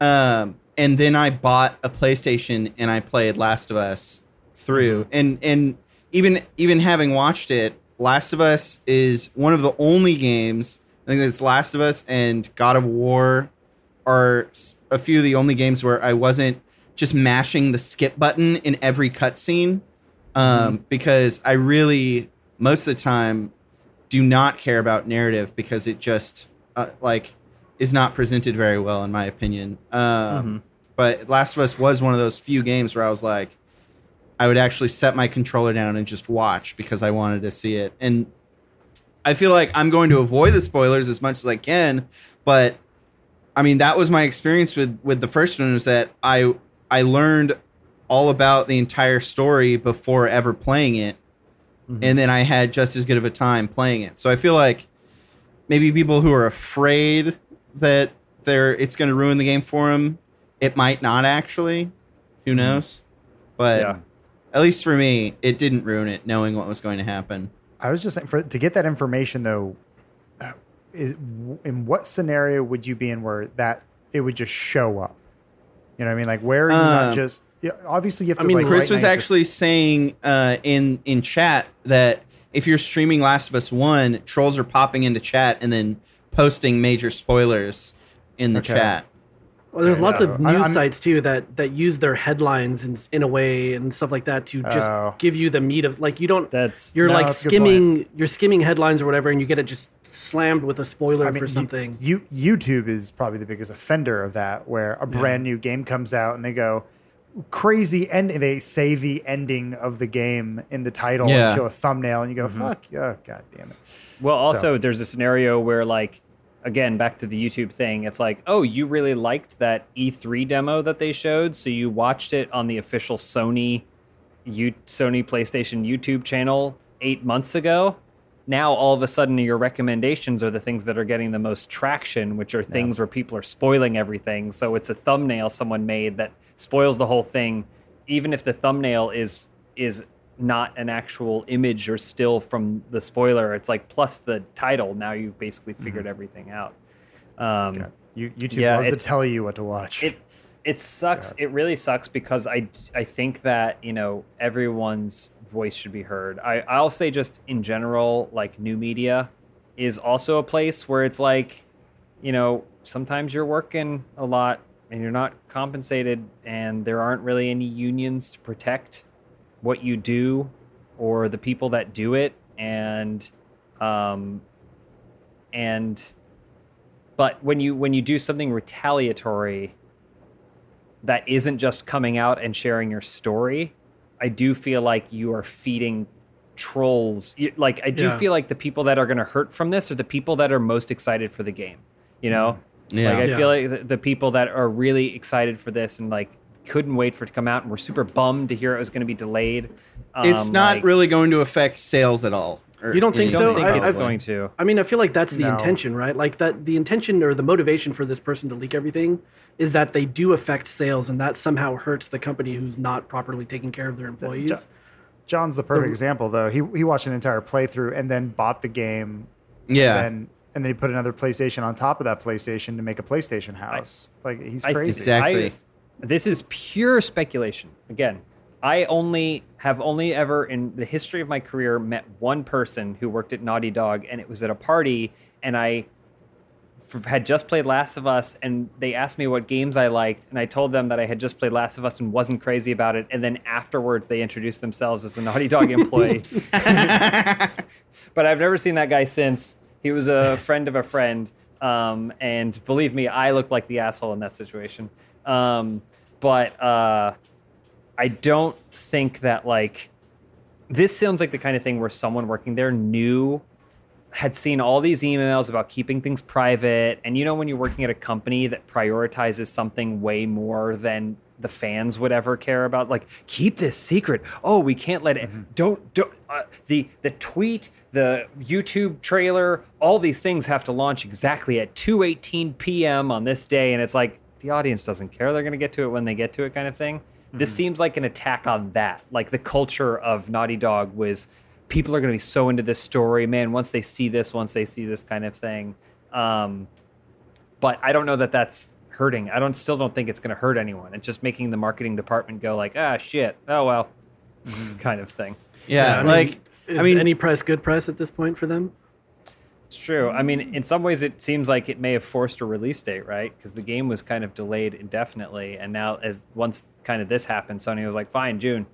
um, and then I bought a PlayStation and I played Last of Us through, and and even even having watched it, Last of Us is one of the only games. I think it's Last of Us and God of War are a few of the only games where I wasn't just mashing the skip button in every cutscene, um, because I really most of the time do not care about narrative because it just uh, like is not presented very well in my opinion. Um, But Last of Us was one of those few games where I was like, I would actually set my controller down and just watch because I wanted to see it. And I feel like I'm going to avoid the spoilers as much as I can, but I mean that was my experience with with the first one was that I I learned all about the entire story before ever playing it. And then I had just as good of a time playing it. So I feel like maybe people who are afraid that they're it's going to ruin the game for them, it might not actually. Who knows? But Yeah. at least for me, it didn't ruin it knowing what was going to happen. I was just saying for to get that information though, uh, is in what scenario would you be in where that it would just show up? You know what I mean? Like where are you Um, not just yeah, obviously you have to I mean, like Chris right was now to actually s- saying uh, in in chat that if you're streaming Last of Us One, trolls are popping into chat and then posting major spoilers in the Okay. chat. Well, there's Okay, lots so of news I'm- sites too that that use their headlines in in a way and stuff like that to just Oh. give you the meat of like you don't. That's- you're No, like that's skimming. You're skimming headlines or whatever, and you get it just slammed with a spoiler I mean, for something. You, YouTube is probably the biggest offender of that, where a brand new game comes out and they go crazy end. They say the ending of the game in the title Yeah. and show a thumbnail, and you go, Mm-hmm. "Fuck, oh, god damn it!" Well, also, So- there's a scenario where, like, again, back to the YouTube thing, it's like, oh, you really liked that E3 demo that they showed, so you watched it on the official Sony, U- Sony PlayStation YouTube channel eight months ago. Now, all of a sudden, your recommendations are the things that are getting the most traction, which are things where people are spoiling everything. So it's a thumbnail someone made that spoils the whole thing, even if the thumbnail is is not an actual image or still from the spoiler. It's like plus the title. Now you've basically figured everything out. Um, God, you, YouTube Yeah, loves to tell you what to watch. it it sucks. It really sucks because I I think that you know everyone's voice should be heard. I I'll say just in general, like new media is also a place where it's like, you know, sometimes you're working a lot and you're not compensated, and there aren't really any unions to protect what you do or the people that do it, and um, and but when you when you do something retaliatory that isn't just coming out and sharing your story i do feel like you are feeding trolls You- like i do Yeah. feel like the people that are going to hurt from this are the people that are most excited for the game you know Yeah. like i Yeah. feel like the, the people that are really excited for this and like couldn't wait for it to come out and were super bummed to hear it was going to be delayed it's Um, not like- really going to affect sales at all. Or You don't think anything so? don't think I- it's I've- going to. I mean, I feel like that's the No. intention, right? Like that the intention or the motivation for this person to leak everything is that they do affect sales and that somehow hurts the company who's not properly taking care of their employees. John's the perfect example, though. He he watched an entire playthrough and then bought the game. Yeah. And and then he put another PlayStation on top of that PlayStation to make a PlayStation house. like he's I- crazy. Exactly. I- this is pure speculation. Again, I only have only ever in the history of my career met one person who worked at Naughty Dog, and it was at a party, and I f- had just played Last of Us, and they asked me what games I liked, and I told them that I had just played Last of Us and wasn't crazy about it, and then afterwards they introduced themselves as a Naughty Dog employee. but I've never seen that guy since. He was a friend of a friend, um, and believe me, I looked like the asshole in that situation. Um, but uh, I don't think that like this sounds like the kind of thing where someone working there knew had seen all these emails about keeping things private. And you know when you're working at a company that prioritizes something way more than the fans would ever care about like keep this secret. Oh we can't let it don't don't uh, the the tweet the youtube trailer all these things have to launch exactly at 2:18 p.m. on this day. And it's like the audience doesn't care they're going to get to it when they get to it kind of thing. This seems like an attack on that like the culture of naughty dog was people are going to be so into this story man once they see this once they see this kind of thing. Um, but i don't know that that's hurting. I don't still don't think it's going to hurt anyone. It's just making the marketing department go like ah shit. Oh well. Kind of thing. Yeah, I mean, like is I mean, any price good price at this point for them? it's true. I mean in some ways it seems like it may have forced a release date right? Because the game was kind of delayed indefinitely and now as once kind of this happened sony was like fine june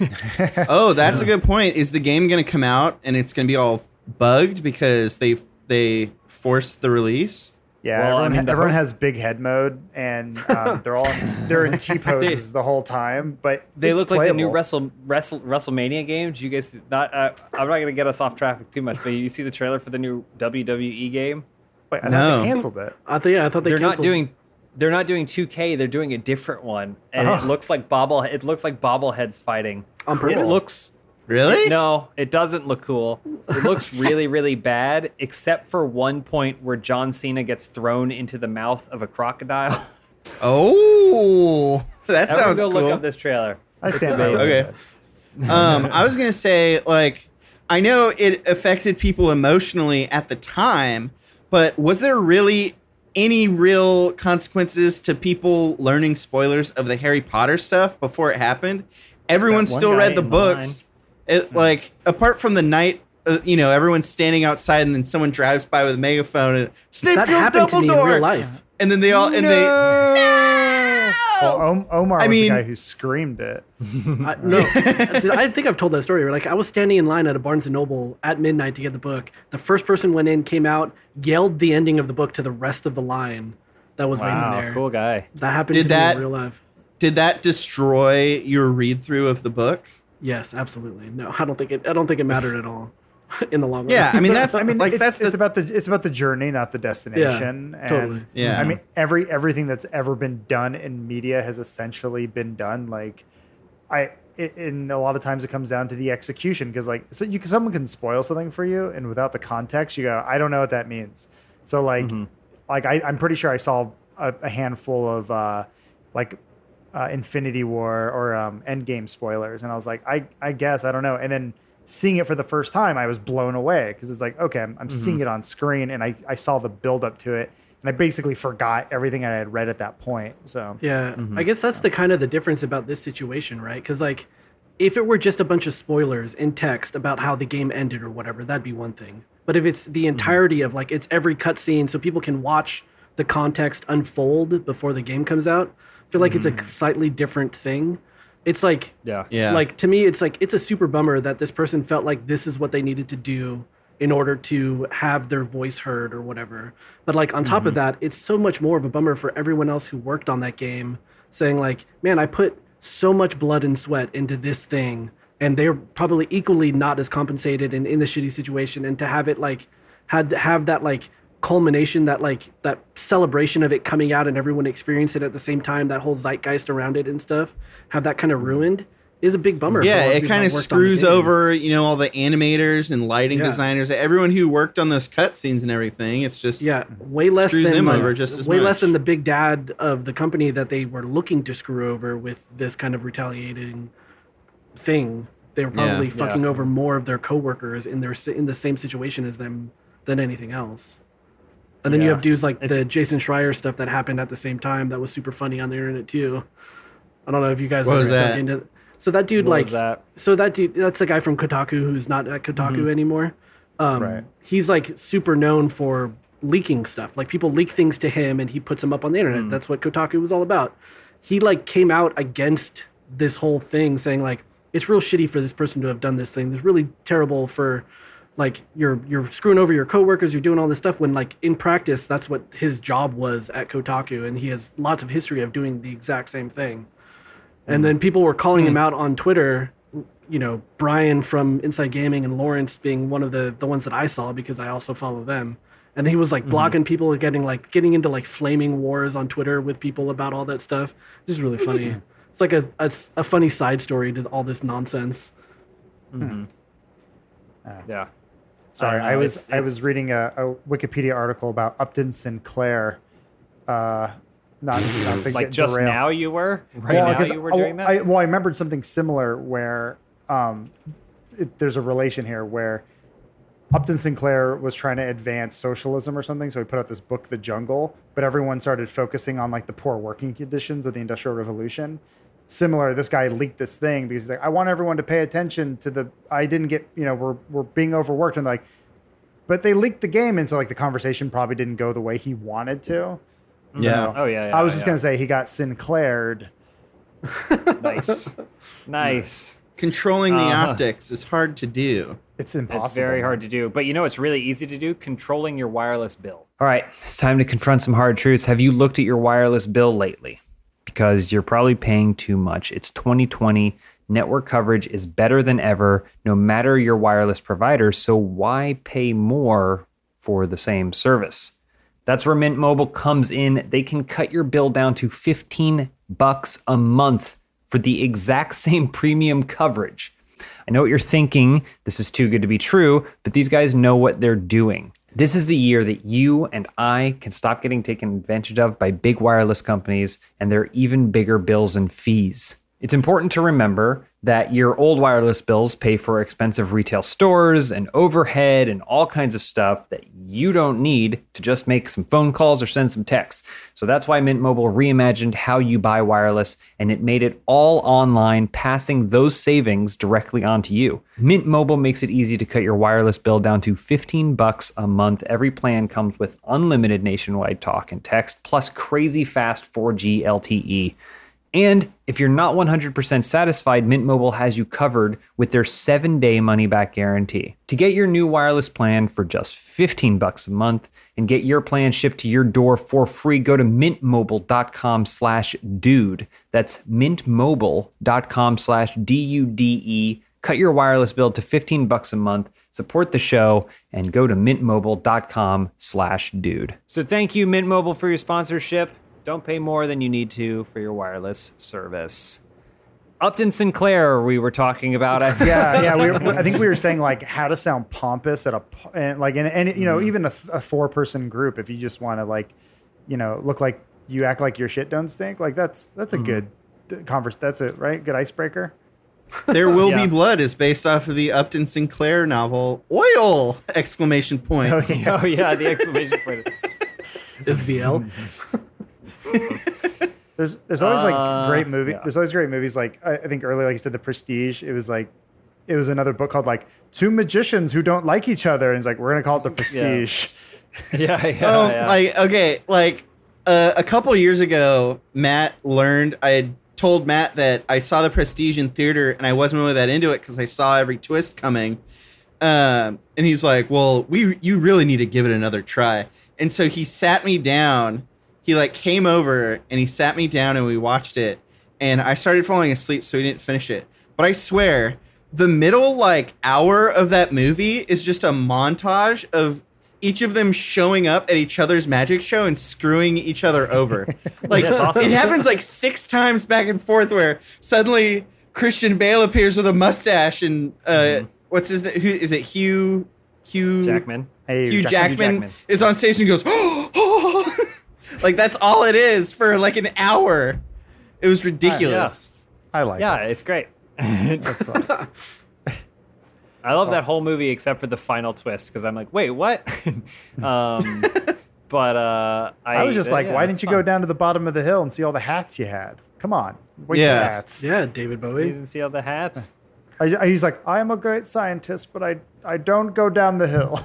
oh, that's a good point. Is the game going to come out and it's going to be all bugged because they they forced the release? Yeah, Well, I everyone, mean, everyone hope- has big head mode, and um, they're all in, they're in T poses the whole time. But They it's look like the new. Wrestle, Wrestle WrestleMania game. Did you guys not? Uh, I'm not going to get us off traffic too much, but you see the trailer for the new WWE game. Wait, I thought they canceled it. I think yeah, I thought they They are not doing. They're not doing 2K. They're doing a different one, and Oh. it looks like bobble. It looks like bobbleheads fighting. On It looks. Really? No, it doesn't look cool. It looks really, really bad, except for one point where John Cena gets thrown into the mouth of a crocodile. Oh, that Everyone sounds go cool. look up this trailer. I stand by what Okay. um, I was gonna say, like, I know it affected people emotionally at the time, but was there really any real consequences to people learning spoilers of the Harry Potter stuff before it happened? Everyone still read the books. It like apart from the night. Uh, you know, everyone's standing outside, and then someone drives by with a megaphone, and Snape that happened to me in real life. And then they all and they. Well, oh! Om- Omar I was mean- the guy who screamed it. I, no, Did- I think I've told that story. Like I was standing in line at a Barnes and Noble at midnight to get the book. The first person went in, came out, yelled the ending of the book to the rest of the line that was Wow, waiting there. cool guy. That happened Did to that- me in real life. Did that destroy your read through of the book? Yes, absolutely. No, I don't think it. I don't think it mattered at all in the long run. Yeah, I mean that's I mean, like it- that's it's about the it's about the journey, not the destination. and, totally. Yeah. I mean, every everything that's ever been done in media has essentially been done. Like, I it, and a lot of times it comes down to the execution because like so you someone can spoil something for you and without the context you go I don't know what that means. So like like I, I'm pretty sure I saw a, a handful of uh, like uh, Infinity War or um, Endgame spoilers, and I was like, I, I guess I don't know. And then seeing it for the first time, I was blown away because it's like, okay, I'm, I'm mm-hmm. seeing it on screen, and I, I saw the build up to it, and I basically forgot everything I had read at that point. So Yeah, mm-hmm. I guess that's the kind of the difference about this situation, right? Because like, if it were just a bunch of spoilers in text about how the game ended or whatever, that'd be one thing. But if it's the mm-hmm. entirety of like it's every cutscene, so people can watch the context unfold before the game comes out, I feel like it's a slightly different thing. It's like Yeah. Yeah. like to me, it's like it's a super bummer that this person felt like this is what they needed to do in order to have their voice heard or whatever. But like on top of mm-hmm. that, it's so much more of a bummer for everyone else who worked on that game, saying like, "Man, I put so much blood and sweat into this thing." And they're probably equally not as compensated and in a shitty situation. And to have it like had have that like culmination, that like that celebration of it coming out and everyone experience it at the same time, that whole zeitgeist around it and stuff, have that kind of ruined is a big bummer. for a lot Yeah, it kind of that worked on the screws over, you know, all the animators and lighting Yeah. designers, everyone who worked on those cutscenes and everything. It's just Yeah, way less Screws than them like, over just as way less than the big dad of the company that they were looking to screw over with this kind of retaliating thing. They were probably Yeah. fucking Yeah. over more of their coworkers in their in the same situation as them than anything else. And then you have dudes like It's- the Jason Schreier stuff that happened at the same time that was super funny on the internet too. I don't know if you guys What was ever dug that? into so that dude What like was that? so that dude that's the guy from Kotaku who's not at Kotaku Mm-hmm. anymore. Um, Right. He's like super known for leaking stuff. Like people leak things to him and he puts them up on the internet. Mm. That's what Kotaku was all about. He like came out against this whole thing saying like it's real shitty for this person to have done this thing. It's really terrible for like you're you're screwing over your coworkers, you're doing all this stuff when like in practice that's what his job was at Kotaku and he has lots of history of doing the exact same thing. And mm. then people were calling him mm. out on Twitter. You know, Brian from Inside Gaming and Lawrence being one of the the ones that I saw because I also follow them. And he was like mm-hmm. blocking people, and getting like getting into like flaming wars on Twitter with people about all that stuff. Just really funny. Mm-hmm. it's like a a funny side story to all this nonsense. Mm-hmm. Yeah. Sorry, I I, was it's- I was reading a, a Wikipedia article about Upton Sinclair. Uh, not, not to Like just derailed. now you were? Right well, now 'cause you were I- doing that? I, well, I remembered something similar where um, it, there's a relation here where Upton Sinclair was trying to advance socialism or something, so he put out this book, The Jungle. But everyone started focusing on like the poor working conditions of the Industrial Revolution. Similar, this guy leaked this thing because he's like, I want everyone to pay attention to the. I didn't get, you know, we're we're being overworked, and like, but they leaked the game, and so like the conversation probably didn't go the way he wanted to. Yeah. Oh, yeah, yeah, I was just yeah. gonna say he got Sinclaired. nice. nice. controlling the Uh-huh. optics is hard to do. It's impossible. It's very hard to do. But you know it's really easy to do? Controlling your wireless bill. All right, it's time to confront some hard truths. Have you looked at your wireless bill lately? Because you're probably paying too much. It's 2020. Network coverage is better than ever, no matter your wireless provider. So why pay more for the same service? That's where Mint Mobile comes in. They can cut your bill down to 15 bucks a month for the exact same premium coverage. I know what you're thinking. This is too good to be true, but these guys know what they're doing. This is the year that you and I can stop getting taken advantage of by big wireless companies and their even bigger bills and fees. It's important to remember that your old wireless bills pay for expensive retail stores and overhead and all kinds of stuff that you don't need to just make some phone calls or send some texts. So that's why Mint Mobile reimagined how you buy wireless and it made it all online, passing those savings directly onto you. Mint Mobile makes it easy to cut your wireless bill down to 15 bucks a month. Every plan comes with unlimited nationwide talk and text plus crazy fast 4G LTE. And if you're not 100% satisfied, Mint Mobile has you covered with their 7-day money-back guarantee. To get your new wireless plan for just 15 bucks a month and get your plan shipped to your door for free, go to mintmobile.com slash dude. That's mintmobile.com slash D-U-D-E. Cut your wireless bill to 15 bucks a month, support the show, and go to mintmobile.com slash dude. So thank you, Mint Mobile, for your sponsorship. Don't pay more than you need to for your wireless service. Upton Sinclair, we were talking about. I yeah, yeah. We were, I think we were saying like how to sound pompous at a and like and, and you know Mm-hmm. even a, a four person group if you just want to like you know look like you act like your shit don't stink like that's that's a good d- converse. That's it, right? Good icebreaker. There will Yeah. be blood is based off of the Upton Sinclair novel Oil! Exclamation point. Oh yeah. oh yeah, the exclamation point. Is the L? There's there's always like Uh, great movie. yeah. There's always great movies. Like I, I think earlier, like you said, The Prestige. It was like it was another book called like Two Magicians Who Don't Like Each Other, and it's like we're gonna call it The Prestige. Yeah, yeah, Oh, yeah. like okay, like uh, a couple years ago, Matt learned. I had told Matt that I saw the Prestige in theater, and I wasn't really that into it because I saw every twist coming. Um, and he's like, "Well, we you really need to give it another try." And so he sat me down. He like came over and he sat me down, and we watched it. And I started falling asleep, so we didn't finish it. But I swear, the middle like hour of that movie is just a montage of each of them showing up at each other's magic show and screwing each other over. Like That's awesome. it happens like six times back and forth where suddenly Christian Bale appears with a mustache and uh, what's his name? Who is it? Hugh Hugh Jackman. Hey, Hugh Jackman. Jackman, Jackman. is on stage and goes, like that's all it is for like an hour. It was ridiculous. I like it. Yeah, it. it's great. I love that whole movie except for the final twist because I'm like, wait, what? um, but uh, I, I was just like, yeah, why didn't you fun. go down to the bottom of the hill and see all the hats you had? Come on, waste Yeah. the hats. Yeah, David You Bowie. didn't see all the hats. I, I, he's like, I am a great scientist, but I I don't go down the hill.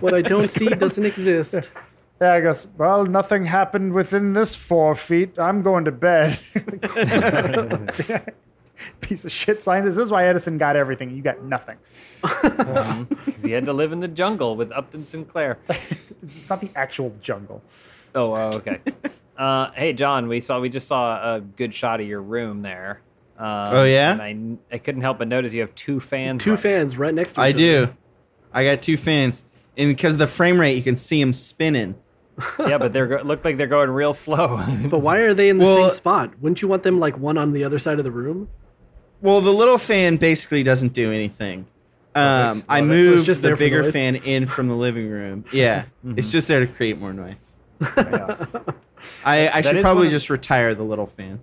What I don't see doesn't exist. Yeah, I guess. Well, nothing happened within this four feet. I'm going to bed. Piece of shit scientist. This is why Edison got everything. You got nothing. 'Cause he had to live in the jungle with Upton Sinclair. It's not the actual jungle. Oh, oh, okay. uh, hey, John, we saw we just saw a good shot of your room there. Um, Oh, yeah? and I, I couldn't help but notice you have two fans. Two running. fans right next to I each do. other. I got two fans, and because of the frame rate, you can see them spinning. Yeah, but they're go- looked like they're going real slow. But why are they in the Well- same spot? Wouldn't you want them like one on the other side of the room? Well, the little fan basically doesn't do anything. Um, I moved just the bigger noise? fan in from the living room. Yeah, it's just there to create more noise. I, I should probably one of- just retire the little fan.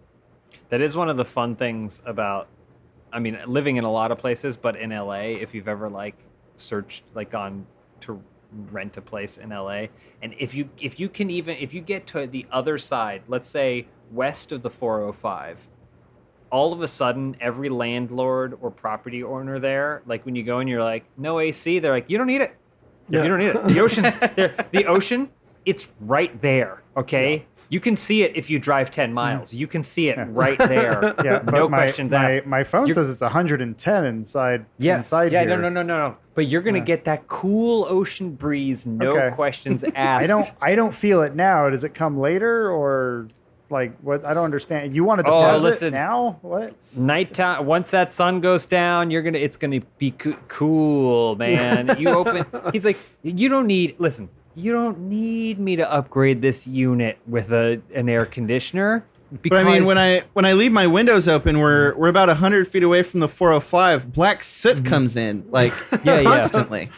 That is one of the fun things about, I mean, living in a lot of places, but in LA, if you've ever like searched, like gone to rent a place in LA, and if you if you can even if you get to the other side, let's say west of the 405, all of a sudden every landlord or property owner there, like when you go and you're like, no AC, they're like, you don't need it. Yeah. You don't need it. The ocean's there. The ocean, it's right there. Okay. You can see it if you drive 10 mm-hmm. miles. You can see it right there. Yeah, no my, questions my, asked. My phone You're- says it's 110 inside. yeah, inside yeah, here. no, no, no, no, no. But you're gonna get that cool ocean breeze, no Okay. questions I don't. I don't feel it now. Does it come later or like what? I don't understand. You want to Oh, deposit listen. now? What? Nighttime. Once that sun goes down, you're gonna. It's gonna be coo- cool, man. You open. he's like, you don't need. Listen, you don't need me to upgrade this unit with a an air conditioner. But I mean, when I when I leave my windows open, we're we're about hundred feet away from the 405. Black soot mm-hmm. comes in like Yeah, yeah. constantly.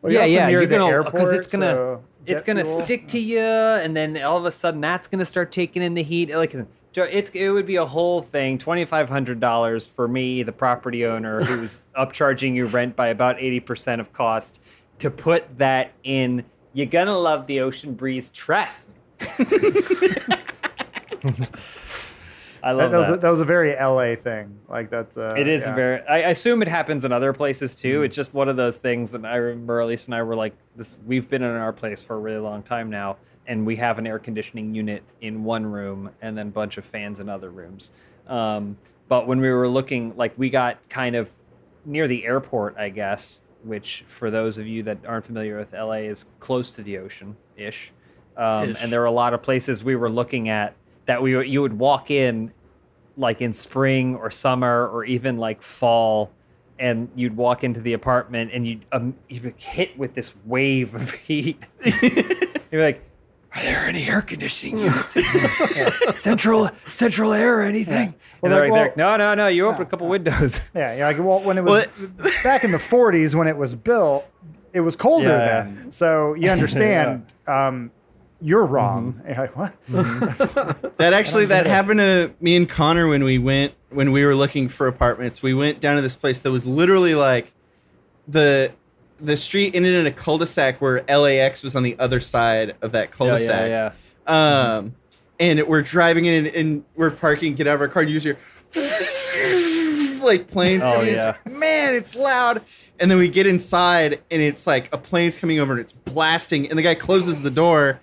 Well, you're yeah, also yeah, near you're the gonna airport, it's gonna so it's gonna fuel. stick to you, and then all of a sudden that's gonna start taking in the heat. Like it's it would be a whole thing. Twenty five hundred dollars for me, the property owner, who's upcharging you rent by about eighty percent of cost, to put that in. You're gonna love the ocean breeze. Trust me. I love that was a, that. that was a very LA thing. Like that's. Uh, It is yeah. very. I assume it happens in other places Mm. too. It's just one of those things And I remember. Elyse and I were like, "This." We've been in our place for a really long time now, and we have an air conditioning unit in one room, and then a bunch of fans in other rooms. Um, but when we were looking, like, we got kind of near the airport, I guess. Which, for those of you that aren't familiar with LA, is close to the ocean ish. Um, Ish. and there were a lot of places we were looking at that we you would walk in like in spring or summer or even like fall and you'd walk into the apartment and you'd, um, you'd be hit with this wave of heat you're like are there any air conditioning units in here? central central air or anything Well, and they're like, like, they're like, well- no no no you open a couple windows Yeah, yeah. Like, well, when it was back in the 40s when it was built, it was colder Yeah. then. So you understand. um, you're wrong. You're like, what? That actually that happened to me and Connor when we went when we were looking for apartments. We went down to this place that was literally like the the street ended in a cul-de-sac where LAX was on the other side of that cul-de-sac. yeah, yeah. Um, and we're driving in and we're parking, get out of our car, and you just hear like planes Oh, coming. in. It's yeah. like, man, it's loud. And then we get inside and it's like a plane's coming over and it's blasting. And the guy closes the door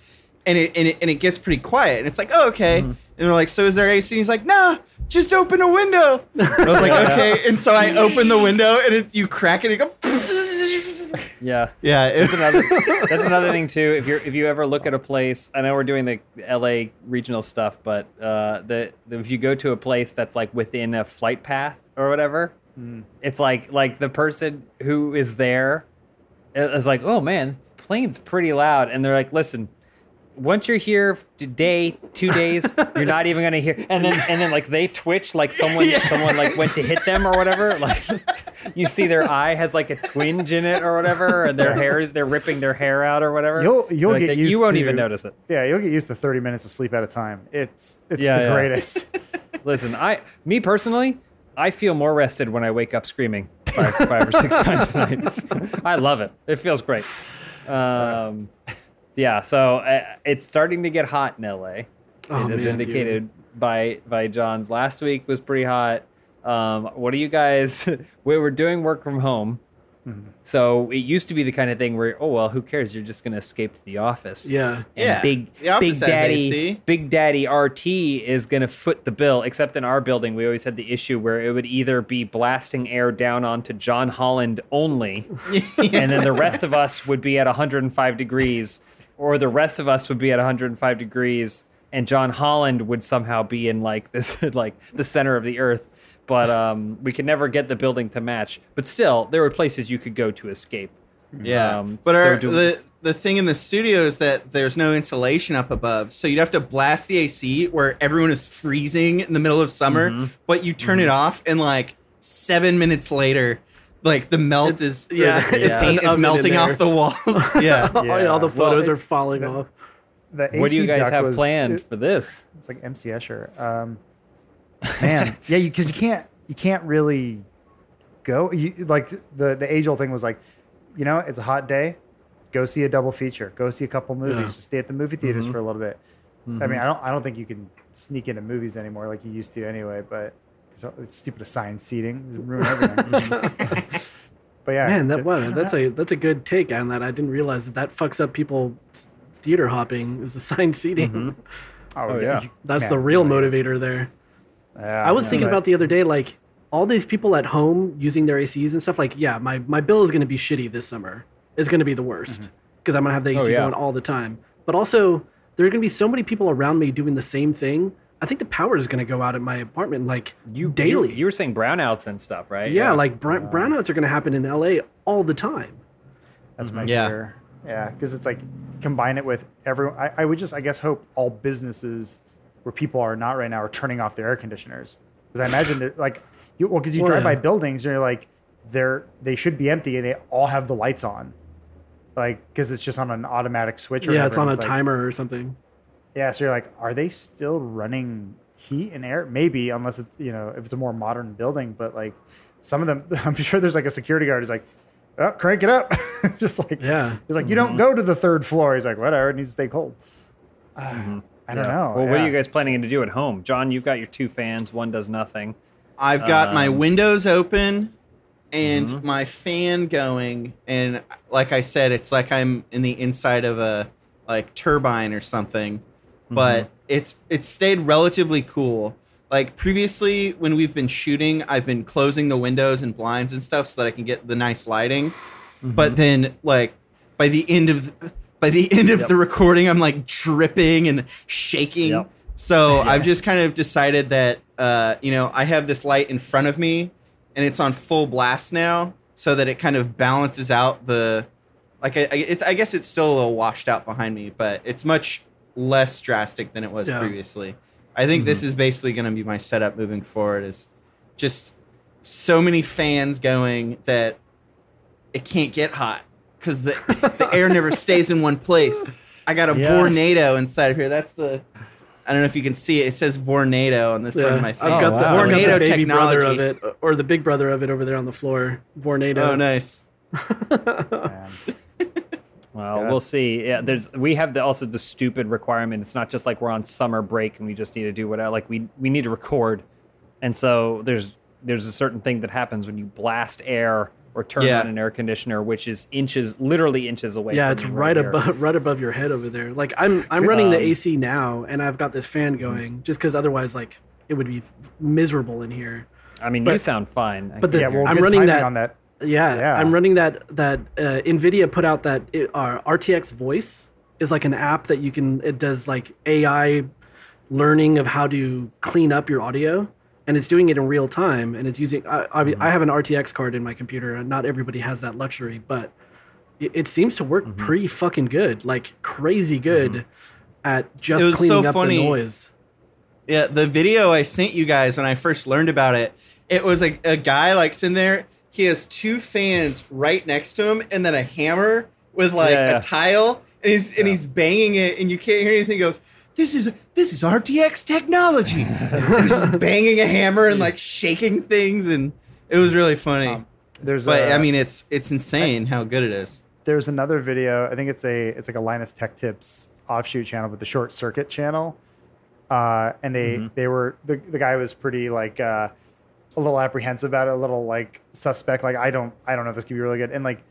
and it and it, and it gets pretty quiet. And it's like, oh, okay. Mm-hmm. And we're like, so is there AC? And he's like, nah, just open a window. And I was like, okay. And so I open the window and it, you crack it and it goes. yeah yeah. That's another that's another thing too. If you're if you ever look at a place, I know we're doing the LA regional stuff, but uh, the, the if you go to a place that's like within a flight path or whatever, it's like like the person who is there is like, oh man, plane's pretty loud, and they're like, listen. Once you're here today, two days, you're not even gonna hear. And then and then like they twitch like someone someone like went to hit them or whatever. Like you see their eye has like a twinge in it or whatever, and their hair is they're ripping their hair out or whatever. You'll you'll Like get that- used. You won't to, even notice it. Yeah, you'll get used to 30 minutes of sleep at a time. It's it's Yeah, the yeah. greatest. Listen, I me personally, I feel more rested when I wake up screaming five, five or six times a night. I love it. It feels great. Um, yeah, so uh, it's starting to get hot in LA. Oh, it is man, dude. indicated by by John's. Last week was pretty hot. Um, what do you guys? we were doing work from home. Mm-hmm. So it used to be the kind of thing where, oh well, who cares? You're just gonna escape to the office. Yeah. And Yeah. Big The office Big Daddy AC. Big Daddy RT is gonna foot the bill. Except in our building, we always had the issue where it would either be blasting air down onto John Holland only, and then the rest of us would be at 105 degrees, or the rest of us would be at 105 degrees, and John Holland would somehow be in like this, like the center of the earth. But um, we could never get the building to match. But still, there were places you could go to escape. Yeah, Um, but our, do- the the thing in the studio is that there's no insulation up above, so you'd have to blast the AC where everyone is freezing in the middle of summer. Mm-hmm. But you turn it off, and like seven minutes later, like the melt is yeah, the, it's the paint is melting off the walls. yeah, All, Yeah. all the photos Well, are falling off. The what do you guys have was- planned it- for this? It's like MC Escher. Um, man, yeah, because you, can't you can't really go. You like the the age old thing was like, you know, it's a hot day, go see a double feature, go see a couple movies, Yeah. just stay at the movie theaters Mm-hmm. for a little bit. I mean, I don't I don't think you can sneak into movies anymore like you used to anyway. But so, it's stupid assigned seating, ruin everything. But yeah, Man, I that wow, that's a that's a good take on that. I didn't realize that that fucks up people theater hopping is assigned seating. Mm-hmm. Oh, oh, yeah. That's man, the real yeah, motivator there. yeah, I was yeah, thinking but- about the other day, like all these people at home using their ACs and stuff. Like, yeah, my my bill is going to be shitty this summer. It's going to be the worst mm-hmm. because I'm going to have the AC Oh, yeah. going all the time. But also, there are going to be so many people around me doing the same thing. I think the power is going to go out at my apartment like You daily. You, you were saying brownouts and stuff, right? yeah, like brown, uh, brownouts are going to happen in LA all the time. That's my Yeah. fear. Yeah, because it's like combine it with everyone. I, I would just, I guess, hope all businesses where people are not right now are turning off their air conditioners. Because I imagine they're like, you, well, because you Well, drive by buildings and you're like, they're they should be empty and they all have the lights on, like because it's just on an automatic switch. Or Yeah, whatever, it's on a and like- timer or something. Yeah, so you're like, are they still running heat and air? Maybe, unless it's you know if it's a more modern building. But like some of them, I'm sure there's like a security guard who's like, oh, crank it up, just like Yeah. He's like, you don't go to the third floor. He's like, whatever, it needs to stay cold. Uh, I don't know. Well, what are you guys planning to do at home? John, you've got your two fans. One does nothing. I've got my Um, windows open and Mm-hmm. my fan going, and like I said, it's like I'm in the inside of a like turbine or something. Mm-hmm. But it's it's stayed relatively cool. Like previously, when we've been shooting, I've been closing the windows and blinds and stuff so that I can get the nice lighting. Mm-hmm. But then, like by the end of the, by the end of the recording, I'm like dripping and shaking. Yep. So I've just kind of decided that uh, you know I have this light in front of me, and it's on full blast now, so that it kind of balances out the like. I, I, it's, I guess it's still a little washed out behind me, but it's much less drastic than it was Yeah. previously. I think this mm-hmm. is basically going to be my setup moving forward. Is just so many fans going that it can't get hot because the, the air never stays in one place. I got a Yeah. Vornado inside of here. That's the. I don't know if you can see it. It says Vornado on the front Yeah, of my I've fan. got, the, wow. I've got the baby technology. brother of it, or the big brother of it over there on the floor. Vornado. Oh, nice. Man. Well, Yeah. we'll see. Yeah, there's we have the, also the stupid requirement. It's not just like we're on summer break and we just need to do whatever. Like we we need to record, and so there's there's a certain thing that happens when you blast air or turn Yeah. on an air conditioner, which is inches, literally inches away. Yeah, from it's you right here. above right above your head over there. Like I'm I'm running the Um, AC now, and I've got this fan going just because otherwise, like it would be miserable in here. I mean, you sound fine. I but can the- Yeah, hear well, I'm good running that- on that. Yeah, Yeah. I'm running that that uh, Nvidia put out that uh, RTX Voice is like an app that you can it does like AI learning of how to clean up your audio and it's doing it in real time and it's using I, I, I have an RTX card in my computer and not everybody has that luxury but it, it seems to work pretty fucking good like crazy good at just cleaning so up funny. the noise. Yeah, the video I sent you guys when I first learned about it, it was a, a guy like sitting there. He has two fans right next to him, and then a hammer with like Yeah, yeah. a tile, and he's and he's banging it, and you can't hear anything. He goes, this is this is RTX technology. He's banging a hammer and like shaking things, and it was really funny. There's but a, I mean, it's it's insane how good it is. there's another video. I think it's a it's like a Linus Tech Tips offshoot channel, but the Short Circuit channel. Uh, and they Mm-hmm. they were the the guy was pretty like uh, a little apprehensive about it, a little like suspect. Like I don't I don't know if this could be really good. And like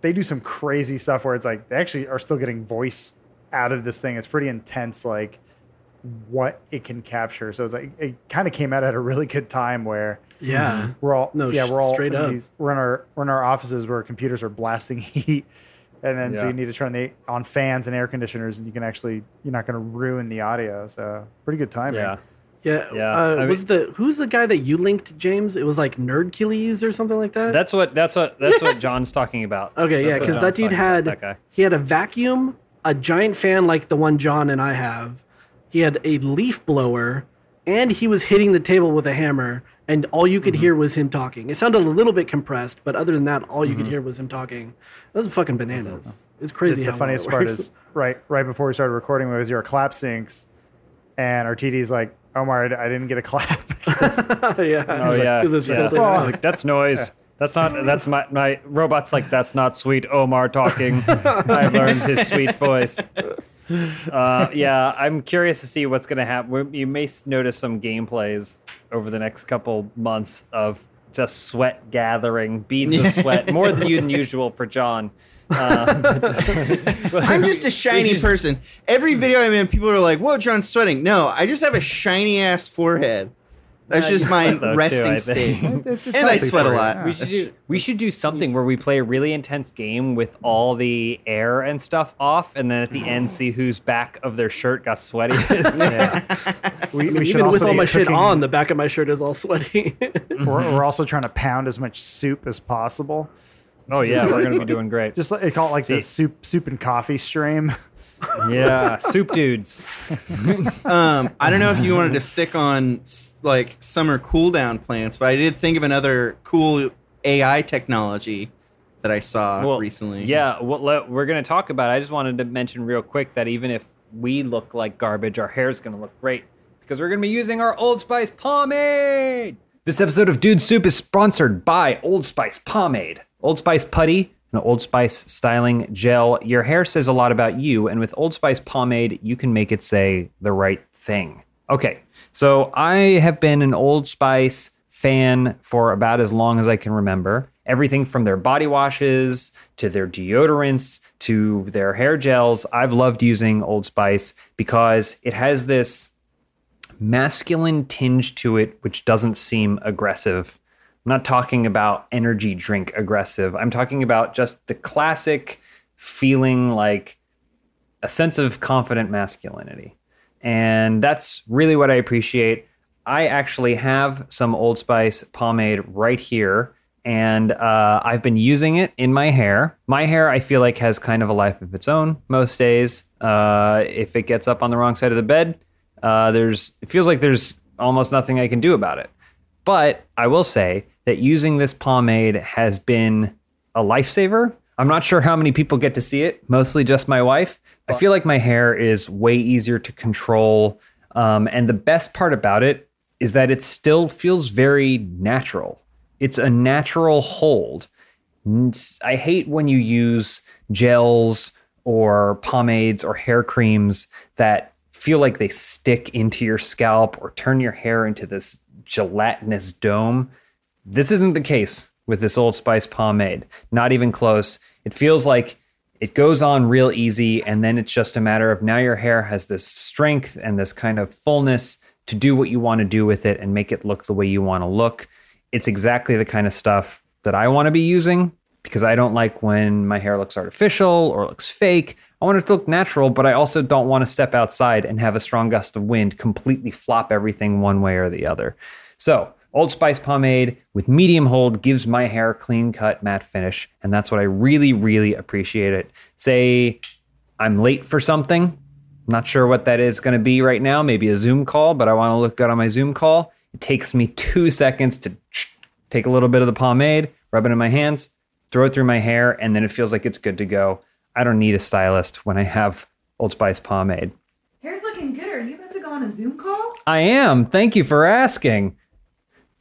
they do some crazy stuff where it's like they actually are still getting voice out of this thing. It's pretty intense. Like what it can capture. So it's like it kind of came out at a really good time where Yeah. Mm-hmm. we're all No, yeah we're all straight in up. these, we're in our we're in our offices where computers are blasting heat and then so you need to turn the on fans and air conditioners and you can actually you're not going to ruin the audio so pretty good timing Yeah. Yeah. Yeah, Uh, I was mean- the who's the guy that you linked, James? It was like Nerdkilles or something like that. That's what that's what that's what John's talking about. Okay, yeah, That's what because that dude had that he had a vacuum, a giant fan like the one John and I have. He had a leaf blower, and he was hitting the table with a hammer, and all you Mm-hmm. could hear was him talking. It sounded a little bit compressed, but other than that, all you could Mm-hmm. hear was him talking. That was fucking bananas. It's crazy. the how funniest part is right right before we started recording was your clap syncs and our TD's like Omar I I didn't get a clap yeah. Oh yeah, 'Cause it's yeah. filtered I out. like that's noise. That's not. That's my my robot's like that's not sweet Omar talking. I learned his sweet voice. Uh, yeah, I'm curious to see what's gonna happen. You may notice some gameplays over the next couple months of just sweat gathering, beads of sweat, more than than usual for John. Um, just- I'm just a shiny should- person. Every video I'm in, people are like, "Whoa, John's sweating." No, I just have a shiny ass forehead. That's Yeah, just my sweat though, too, resting I state. and I sweat a lot. Yeah. We should do we should do something where we play a really intense game with all the air and stuff off, and then at the end see whose back of their shirt got sweatiest. we, we Even with all be my shit on, the back of my shirt is all sweaty. we're, we're also trying to pound as much soup as possible oh yeah, we're gonna be doing great. just like they call it like the soup soup and coffee stream yeah, soup dudes. Um, I don't know if you wanted to stick on like summer cooldown plants, but I did think of another cool AI technology that I saw recently. Yeah, well, let, we're going to talk about. It. I just wanted to mention real quick that even if we look like garbage, our hair is going to look great because we're going to be using our Old Spice pomade. This episode of Dude Soup is sponsored by Old Spice pomade. Old Spice putty, an Old Spice styling gel. Your hair says a lot about you, and with Old Spice pomade, you can make it say the right thing. Okay, so I have been an Old Spice fan for about as long as I can remember. Everything from their body washes to their deodorants to their hair gels. I've loved using Old Spice because it has this masculine tinge to it, which doesn't seem aggressive. I'm not talking about energy drink aggressive. I'm talking about just the classic feeling like a sense of confident masculinity. And that's really what I appreciate. I actually have some Old Spice pomade right here, and uh, I've been using it in my hair. My hair, I feel like, has kind of a life of its own most days. Uh, if it gets up on the wrong side of the bed, uh, there's it feels like there's almost nothing I can do about it. But I will say that using this pomade has been a lifesaver. I'm not sure how many people get to see it, mostly just my wife. I feel like my hair is way easier to control. Um, and the best part about it is that it still feels very natural. It's a natural hold. I hate when you use gels or pomades or hair creams that feel like they stick into your scalp or turn your hair into this gelatinous dome. This isn't the case with this Old Spice pomade. Not even close. It feels like it goes on real easy, and then it's just a matter of now your hair has this strength and this kind of fullness to do what you want to do with it and make it look the way you want to look. It's exactly the kind of stuff that I want to be using because I don't like when my hair looks artificial or looks fake. I want it to look natural, but I also don't want to step outside and have a strong gust of wind completely flop everything one way or the other. So, Old Spice pomade with medium hold gives my hair a clean cut matte finish, and that's what I really, really appreciate it. Say I'm late for something, Not sure what that is going to be right now. Maybe a Zoom call, but I want to look good on my Zoom call. It takes me two seconds to take a little bit of the pomade, rub it in my hands, throw it through my hair, and then it feels like it's good to go. I don't need a stylist when I have Old Spice pomade. Hair's looking good. Are you about to go on a Zoom call? I am. Thank you for asking.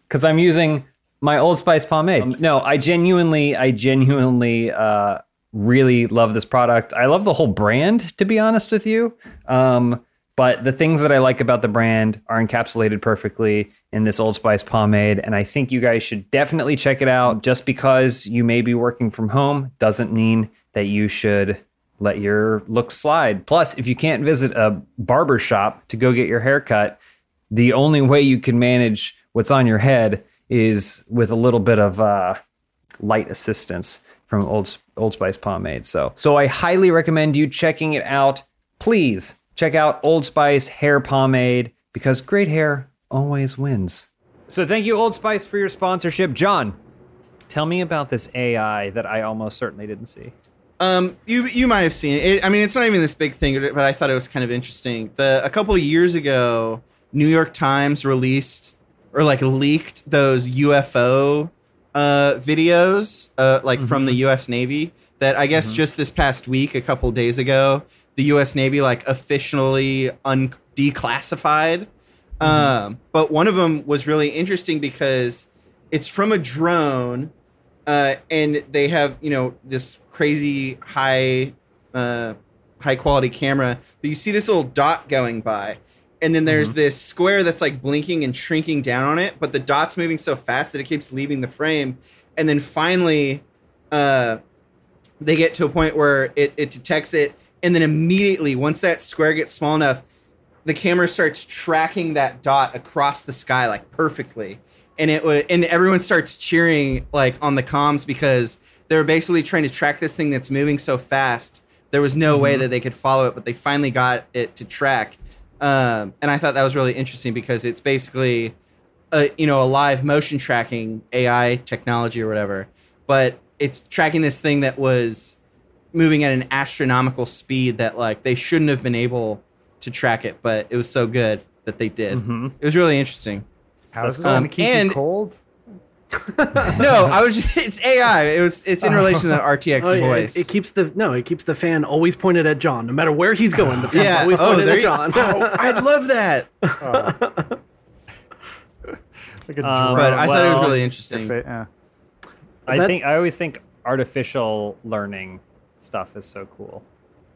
Because I'm using my Old Spice pomade. Um, no, I genuinely, I genuinely uh, really love this product. I love the whole brand, to be honest with you. Um, but the things that I like about the brand are encapsulated perfectly in this Old Spice pomade. And I think you guys should definitely check it out. Just because you may be working from home doesn't mean that you should let your look slide. Plus, if you can't visit a barber shop to go get your hair cut, the only way you can manage what's on your head is with a little bit of uh, light assistance from Old Old Spice pomade. So, so I highly recommend you checking it out. Please check out Old Spice hair pomade because great hair always wins. So, thank you Old Spice for your sponsorship, John. Tell me about this AI that I almost certainly didn't see. Um, you you might have seen it. I mean, it's not even this big thing, but I thought it was kind of interesting. The a couple of years ago, New York Times released or like leaked those UFO uh, videos, uh, like from the U.S. Navy. That I guess just this past week, a couple days ago, the U.S. Navy like officially un- declassified. Um, but one of them was really interesting because it's from a drone, uh, and they have you know this crazy high uh, high quality camera. But you see this little dot going by, and then there's this square that's like blinking and shrinking down on it, but the dot's moving so fast that it keeps leaving the frame. And then finally, uh, they get to a point where it, it detects it, and then immediately, once that square gets small enough, the camera starts tracking that dot across the sky like perfectly. And it wa- and everyone starts cheering like on the comms because they're basically trying to track this thing that's moving so fast. There was no way mm-hmm. that they could follow it, but they finally got it to track. Um, and I thought that was really interesting because it's basically a you know a live motion tracking AI technology or whatever, but it's tracking this thing that was moving at an astronomical speed that like they shouldn't have been able to track it, but it was so good that they did. Mm-hmm. It was really interesting. How is this Um, going to keep and- you cold? No, I was just, it's AI. It was it's in relation to the RTX Oh, yeah, voice. It, it keeps the no, it keeps the fan always pointed at John, no matter where he's going. The fan's yeah. always Oh, pointed there at you, John. oh, I'd love that. Like a Um. But I thought it was really interesting. it- yeah. I That- think I always think artificial learning stuff is so cool.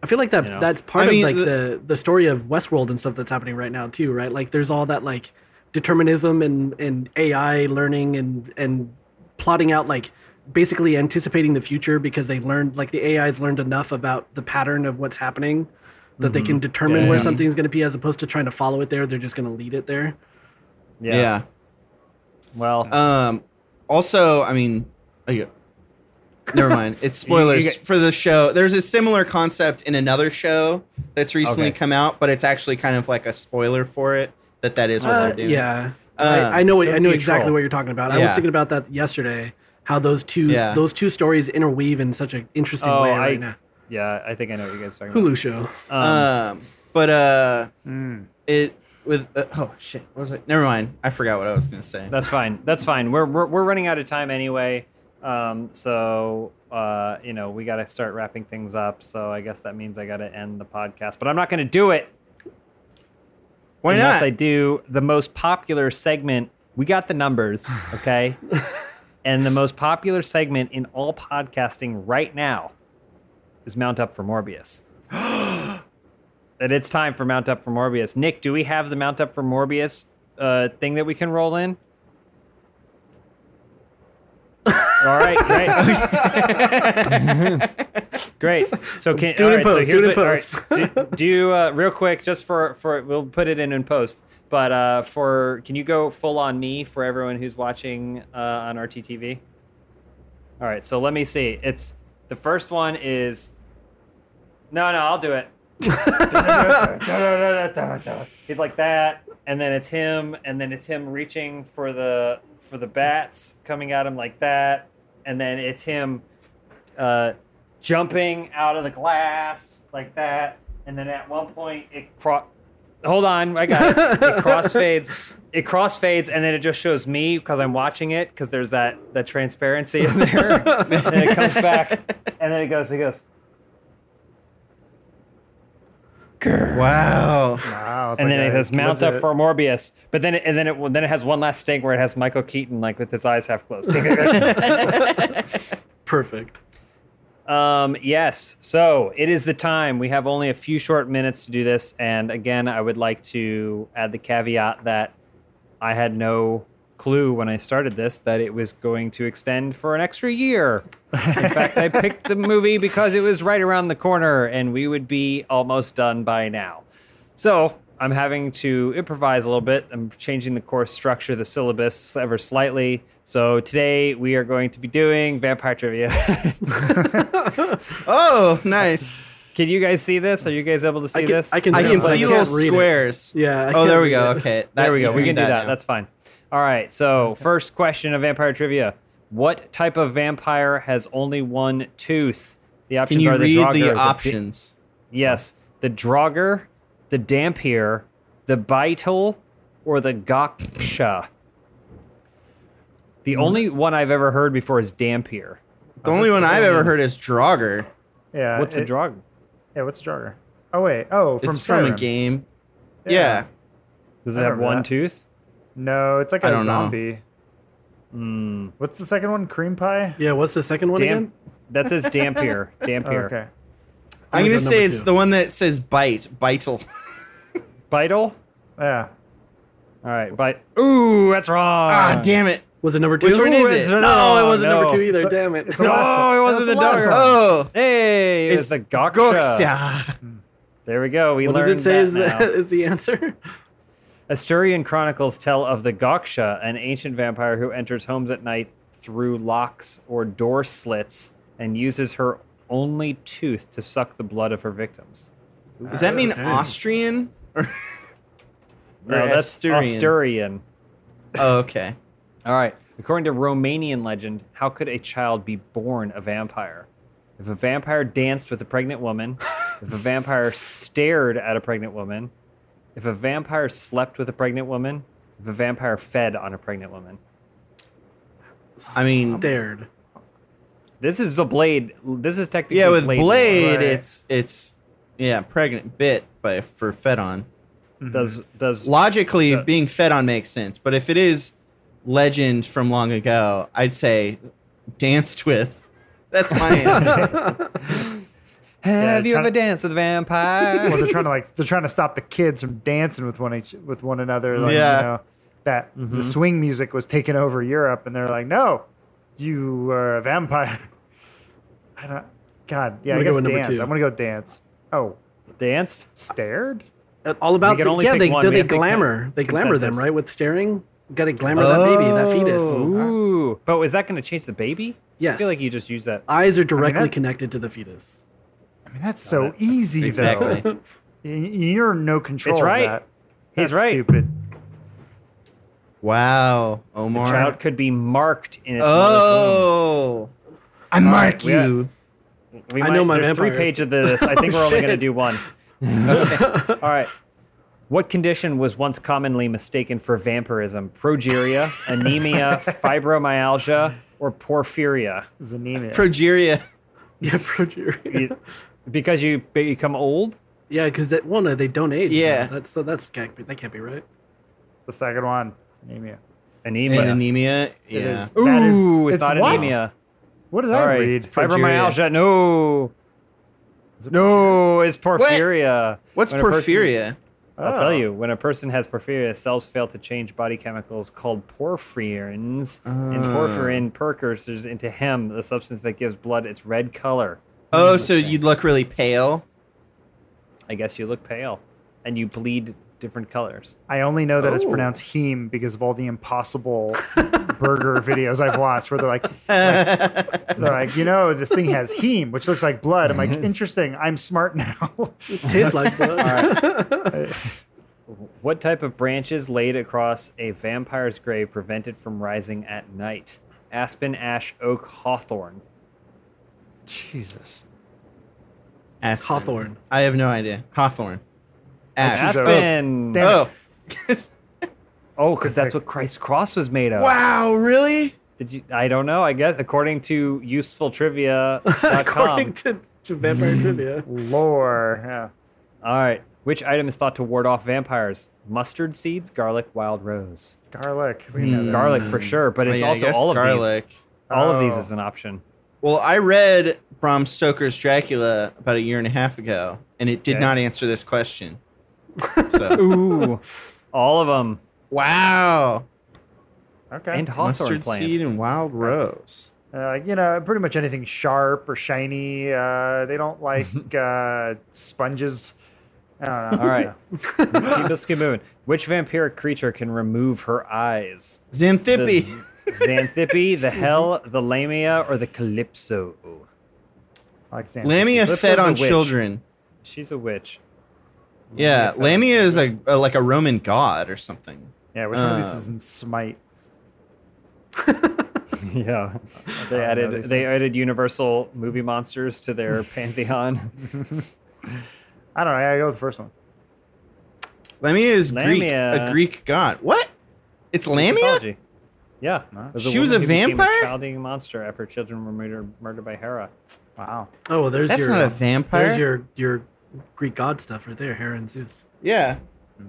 I feel like that's You know? that's part I mean, of like the- the, the story of Westworld and stuff that's happening right now too, right? Like there's all that like determinism and and AI learning and and plotting out like basically anticipating the future because they learned like the AI's learned enough about the pattern of what's happening that they can determine Mm-hmm. Yeah, where yeah. something's going to be as opposed to trying to follow it there. They're just going to lead it there. Yeah. yeah. Well, Um, also, I mean, oh, yeah. never mind. It's spoilers get- for the show. There's a similar concept in another show that's recently Okay. come out, but it's actually kind of like a spoiler for it. That that is what Uh, they're doing. yeah, Uh, I, I know. I know exactly troll. what you're talking about. I was thinking about that yesterday. How those two Yeah. those two stories interweave in such an interesting oh, way I, right now. yeah, I think I know what you guys are talking Hulu about. show. Um, but uh, it with uh, oh shit, what was it? Never mind. I forgot what I was gonna say. That's fine. That's fine. We're we're, we're running out of time anyway. Um, so uh, you know we got to start wrapping things up. So I guess that means I got to end the podcast. But I'm not going to do it Why unless not? I do the most popular segment. We got the numbers, okay? and the most popular segment in all podcasting right now is Mount Up for Morbius. and it's time for Mount Up for Morbius. Nick, do we have the Mount Up for Morbius uh, thing that we can roll in? All right, great. great. So can Do it all in so post, do here's it in what- all right, do, do you, uh, real quick just for for we'll put it in in post. But uh, for can you go full on me for everyone who's watching uh, on RTTV? All right, so let me see. It's the first one is no, no, I'll do it. He's like that, and then it's him, and then it's him reaching for the for the bats coming at him like that, and then it's him uh, jumping out of the glass like that, and then at one point it cro- Hold on, I got it. It crossfades. It crossfades, and then it just shows me because I'm watching it because there's that that transparency in there. and then it comes back, and then it goes. It goes. Wow. Wow, it's and like then it a- says mount up the- for Morbius. But then it, and then it then it has one last sting where it has Michael Keaton like with his eyes half closed. Perfect. Um, yes. So it is the time. We have only a few short minutes to do this, and again, I would like to add the caveat that I had no clue when I started this that it was going to extend for an extra year. In fact, I picked the movie because it was right around the corner, and we would be almost done by now. So I'm having to improvise a little bit. I'm changing the course structure, the syllabus ever slightly. So today we are going to be doing vampire trivia. Oh, nice. can you guys see this? Are you guys able to see can- this? I can I can see can't little read it. squares. Yeah, I oh, there we go. it. Okay. there we go. We can do that. now. That's fine. All right. So first question of vampire trivia: What type of vampire has only one tooth? The options Can you are the read Draugr, the di- options? yes, the Draugr, the Dhampir, the Beitel, or the Goksha. The only one I've ever heard before is Dhampir. The only one I've ever heard is Draugr. Yeah. What's the it- Draugr? Yeah, what's Draugr? Oh wait. Oh, from It's from a Skyrim. game. Yeah. Yeah. Does I it have remember one that. tooth? No, it's like I a don't know. zombie. Hmm. What's the second one? Cream pie. Yeah, what's the second one Dam- again? that says Dhampir. Oh, Dampier. okay. I'm gonna say it's two? the one that says bite, Beitel. Beitel. Yeah. All right, bite. Ooh, that's wrong. ah, damn it. Was it number two? Which one is it? it's- No, it wasn't no. number two either. It's Damn it. it's the No, last one. it wasn't That's the last one. Oh, Hey, it's, the Guaxa. Guaxa. There we go. We What does it say that is, now. the, is the answer? Asturian chronicles tell of the Guaxa, an ancient vampire who enters homes at night through locks or door slits and uses her only tooth to suck the blood of her victims. Does that mean Okay. Austrian? Or, No, or that's Asturian? Asturian. Oh, okay. All right. According to Romanian legend, how could a child be born a vampire? If a vampire danced with a pregnant woman, if a vampire stared at a pregnant woman, if a vampire slept with a pregnant woman, if a vampire fed on a pregnant woman. I mean, Stared. This is the blade. This is technically yeah, with blade. Blade, Right. it's it's yeah, pregnant bit by for fed on. Does does Logically, Yeah. being fed on makes sense, but if it is legend from long ago, I'd say danced with. That's my answer. have Yeah, you try- ever danced with a vampire? Well, they're trying to like they're trying to stop the kids from dancing with one each with one another. Like, Yeah. You know, that Mm-hmm. the swing music was taking over Europe, and they're like, "No, you are a vampire." I don't. God, yeah, I'm I gonna go with number dance. two. I'm gonna go dance. Oh, danced? stared. Uh, All about can the, only yeah, they, one. they, they glamour. They glamour them, right? With staring. Got to glamour that baby, that fetus. Oh. Ooh, but is that going to change the baby? Yes. I feel like you just used that. Eyes are directly that- connected to the fetus. I mean, that's so easy exactly. though. You're no control. It's of right. that. He's That's right. Stupid. Wow, Omar. Child could be marked in its mother's oh, I mark we are- you. Womb. We I know my There's three pages of this. I think we're only going to do one. All right. What condition was once commonly mistaken for vampirism? Progeria, anemia, fibromyalgia, or porphyria? It's anemia. Progeria. Yeah, progeria. You- because you become old? Yeah, because that one uh, they don't age. Yeah. that's so that's can't be, that can't be right. the second one, anemia. Anemia. And anemia. It Yeah. is- that is- Ooh, it's, not what? anemia. What did I Sorry. read? It's fibromyalgia. No. No, it's porphyria. What's When a person- porphyria? I'll tell Oh. you, when a person has porphyria, cells fail to change body chemicals called porphyrins, and oh. porphyrin precursors into hem, the substance that gives blood its red color. Oh, so you'd look really pale. I guess you look pale, and you bleed different colors. I only know that it's Oh. pronounced heme because of all the impossible burger videos I've watched where they're like, like- they're like, you know, this thing has heme, which looks like blood. I'm like, interesting. I'm smart now. It tastes like blood. What type of branches laid across a vampire's grave prevent it from rising at night? Aspen, ash, oak, hawthorn. Jesus. Aspen. Hawthorn. I have no idea. Hawthorn. Oh, Ash. Aspen. Damn Oh. Oh, because that's what Christ's cross was made of. wow, really? Did you? I don't know. I guess according to usefultrivia.com. According to, to Vampire Trivia. Lore. Yeah. All right. Which item is thought to ward off vampires? Mustard seeds, garlic, wild rose. Garlic. We know hmm. that. Garlic for sure, but Oh, it's yeah, I also guess all of garlic. these. All of these Oh. is an option. Well, I read Bram Stoker's Dracula about a year and a half ago, and it did Okay. not answer this question. So, Ooh, all of them. wow. Okay. And hawthorn Mustard plant. seed and wild rose. Uh, you know, pretty much anything sharp or shiny. Uh, they don't like uh, sponges. I don't know. All right. keep, let's keep moving. Which vampiric creature can remove her eyes? Xanthippe. Z- Xanthippe, the Hell, the Lamia, or the Calypso? I like Xanthippe. Lamia Calypso's fed on witch. children. She's a witch. Yeah, Lamia is a, a like a Roman god or something. Yeah, which one of these Uh, is in Smite? yeah. They how I know added they things. added Universal movie monsters to their pantheon. I don't know. I gotta go with the first one. Lamia is Greek, a Greek god. What? It's Lamia? Mythology. Yeah. It She was a woman who became vampire? child-eating monster after children were murdered, murdered by Hera. Wow. Oh, well, there's That's your. not a vampire. There's your your Greek god stuff right there, Hera and Zeus. Yeah,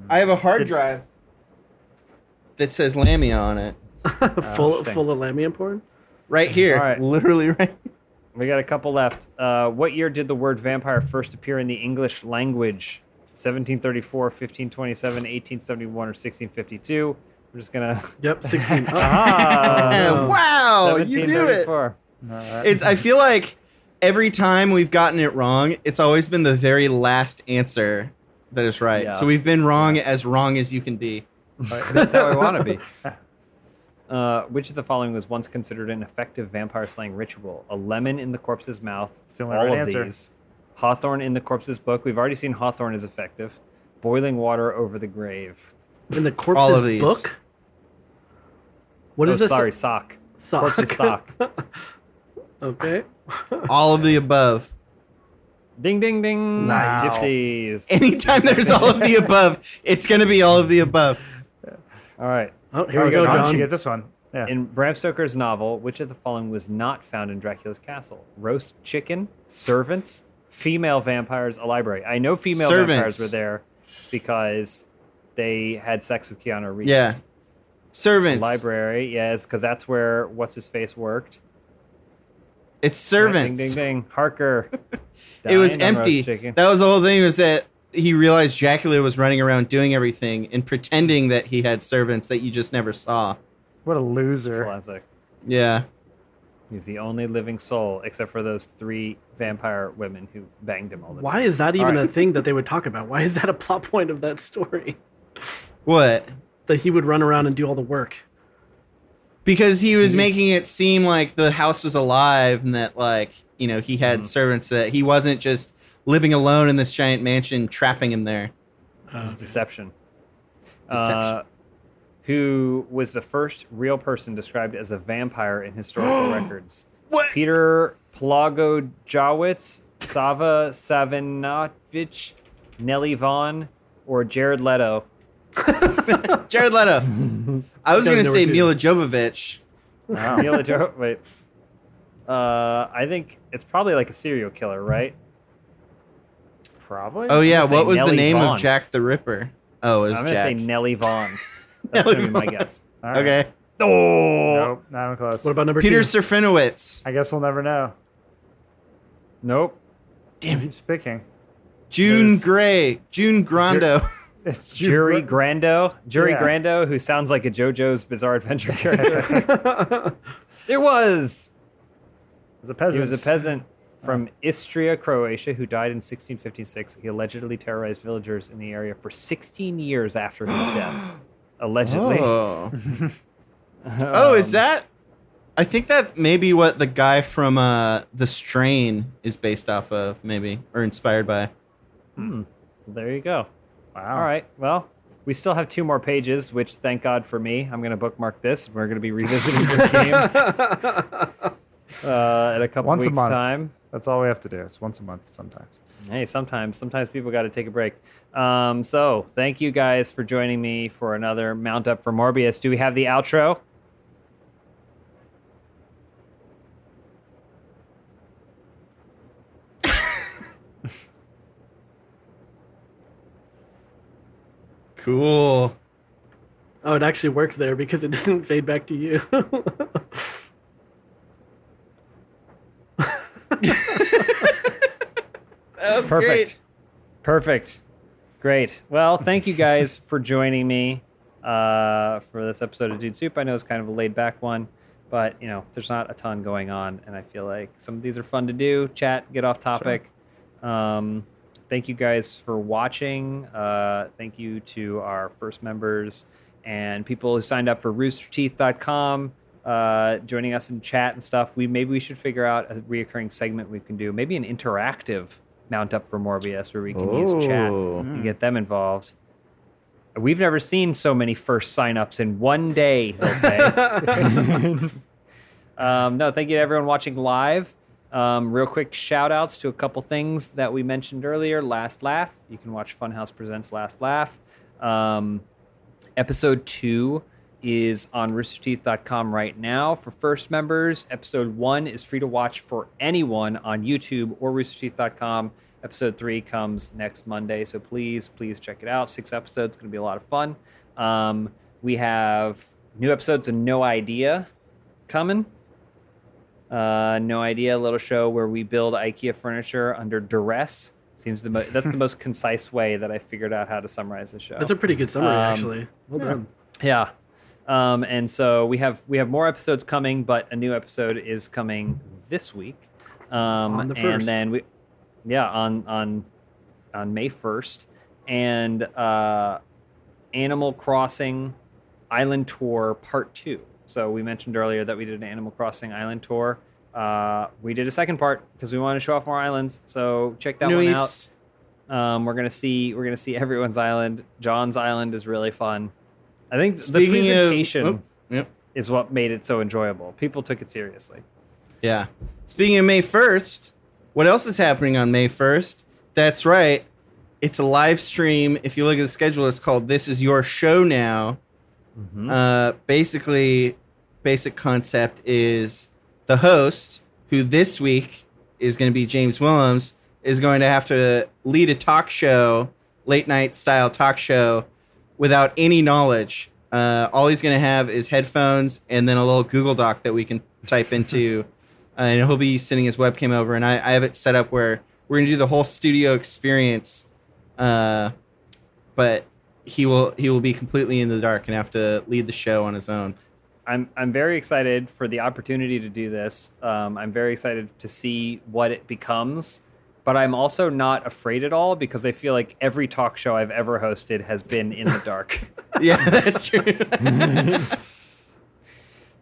I have a hard Did- drive that says Lamia on it. full interesting. full of Lamia porn. Right here, All right. literally right. We got a couple left. Uh, what year did the word vampire first appear in the English language? 1734, 1527, 1871, or 1652? We're just gonna. Yep, sixteen. Oh, Ah, wow, you knew it. 1734. It's. I feel like every time we've gotten it wrong, it's always been the very last answer that is right. Yeah. So we've been wrong as wrong as you can be. That's how I want to be. Uh, which of the following was once considered an effective vampire slaying ritual? A lemon in the corpse's mouth. It's the only all right of answer. these. Hawthorn in the corpse's book. We've already seen Hawthorn is effective. Boiling water over the grave. in the All corpse's of these. book. What oh, is this? sorry, sock. sock. Corpse's sock. okay. All of the above. Ding, ding, ding. Nice. Gypsies. Anytime there's all of the above, it's gonna be all of the above. All right. Oh, here Oh, we go, John, John. you get this one. Yeah. In Bram Stoker's novel, which of the following was not found in Dracula's castle? Roast chicken, servants, female vampires, a library. I know female vampires were there because they had sex with Keanu Reeves. Yeah. Servants. Library, yes, because that's where what's his face worked. It's servants. Ding, ding, ding. Harker. it was Dying on roast empty. That was the whole thing. Was that he realized Dracula was running around doing everything and pretending that he had servants that you just never saw. What a loser. Classic. Yeah. He's the only living soul, except for those three vampire women who banged him all the Why time. is that even All right. a thing that they would talk about? Why is that a plot point of that story? What? That he would run around and do all the work. Because he was making it seem like the house was alive and that like you know he Mm-hmm. had servants that he wasn't just living alone in this giant mansion trapping him there. Deception. Deception. Uh, who was the first real person described as a vampire in historical records? What? Peter Plogojowitz, Sava Savinovich, Nellie Vaughn, or Jared Leto? Jared Leto. I was gonna say what to- Mila Jovovich. Wow. Mila Jo- Wait. Uh, I think it's probably like a serial killer, right? Probably. Oh yeah, gonna what was the name Vaughn. of Jack the Ripper? Oh, it was I'm gonna Jack. say Nellie Vaughn. That's Nellie gonna be my Vaughn. guess. All right. Okay. Oh Nope, not even close. What about number Peter two? Serafinowicz. I guess we'll never know. nope. Damn, who's picking? June Gray. June Grando. It's Jury Ju- Grando. Jury Yeah. Grando, who sounds like a JoJo's Bizarre Adventure character. it was. It's a peasant. He was a peasant from Istria, Croatia, who died in 1656. He allegedly terrorized villagers in the area for 16 years after his death. Allegedly. Oh. oh, is that? I think that may be what the guy from uh, The Strain is based off of, maybe, or inspired by. There you go. Wow. All right. Well, we still have two more pages, which thank God for me. I'm going to bookmark this. And We're going to be revisiting this game uh, in a couple Once a month. time. That's all we have to do. It's once a month sometimes. Hey, sometimes sometimes people got to take a break. Um, so thank you guys for joining me for another Mount Up for Morbius. Do we have the outro? Cool. Oh, it actually works there because it doesn't fade back to you. That was Perfect. great. Perfect. Great. Well, thank you guys for joining me uh, for this episode of Dude Soup. I know it's kind of a laid back one, but you know, there's not a ton going on, and I feel like some of these are fun to do. Chat, get off topic. Um, thank you guys for watching. Uh, thank you to our first members and people who signed up for roosterteeth.com. Uh, joining us in chat and stuff. We maybe we should figure out a reoccurring segment we can do. Maybe an interactive mount up for Morbius where we can use chat and get them involved. We've never seen so many first signups in one day, they'll say. um, no, thank you to everyone watching live. Um, real quick shout outs to a couple things that we mentioned earlier. Last Laugh. You can watch Funhouse Presents Last Laugh. Um, episode two is on roosterteeth.com right now for first members. Episode one is free to watch for anyone on YouTube or roosterteeth.com. Episode three comes next Monday, so please, please check it out. Six episodes, going to be a lot of fun. Um, we have new episodes of No Idea coming. Uh, no idea, a little show where we build IKEA furniture under duress. Seems the mo- that's the most concise way that I figured out how to summarize the show. That's a pretty good summary, Um, actually. Well done. Yeah. Um, and so we have we have more episodes coming, but a new episode is coming this week. Um, On the first. and then we, yeah, on on on May first, and uh, Animal Crossing Island Tour Part Two. So we mentioned earlier that we did an Animal Crossing Island Tour. Uh, we did a second part because we want to show off more islands. So check that one out. Um, we're gonna see we're gonna see everyone's island. John's island is really fun. I think the Speaking of- presentation oh, yep. is what made it so enjoyable. People took it seriously. Yeah. Speaking of May 1st, what else is happening on May 1st? That's right. It's a live stream. If you look at the schedule, it's called This Is Your Show Now. Uh, basically, basic concept is the host, who this week is going to be James Willems, is going to have to lead a talk show, late night style talk show, without any knowledge. Uh, all he's going to have is headphones and then a little Google Doc that we can type into. uh, and he'll be sending his webcam over. And I, I have it set up where we're going to do the whole studio experience. Uh, but he will he will be completely in the dark and have to lead the show on his own. I'm I'm very excited for the opportunity to do this. Um, I'm very excited to see what it becomes, but I'm also not afraid at all because I feel like every talk show I've ever hosted has been in the dark. Yeah, that's true.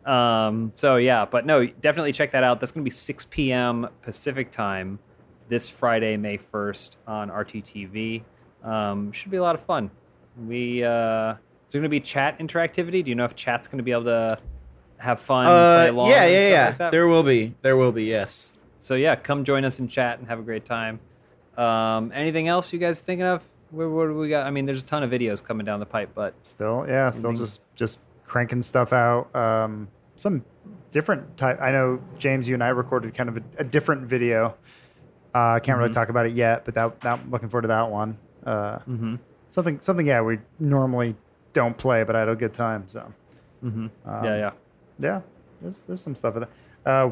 Um, so yeah, but no, definitely check that out. That's going to be 6 p.m. Pacific time this Friday, May 1st on RTTV. Um, should be a lot of fun. We uh, is there going to be chat interactivity? Do you know if chat's going to be able to have fun? play Uh, along yeah, yeah, yeah. like there will be. There will be. Yes. So yeah, come join us in chat and have a great time. Um, anything else you guys thinking of? What, what do we got? I mean, there's a ton of videos coming down the pipe, but Still, yeah, still just just cranking stuff out. Um, some different type. I know James, you and I recorded kind of a, a different video. Uh, I can't Mm-hmm. really talk about it yet, but that, that looking forward to that one. Uh, Mm-hmm. Something, something. Yeah, we normally don't play, but I had a good time. So yeah, Um, yeah. yeah, there's there's some stuff with that. Uh,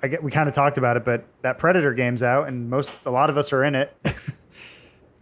I get we kind of talked about it, but that Predator game's out, and most a lot of us are in it.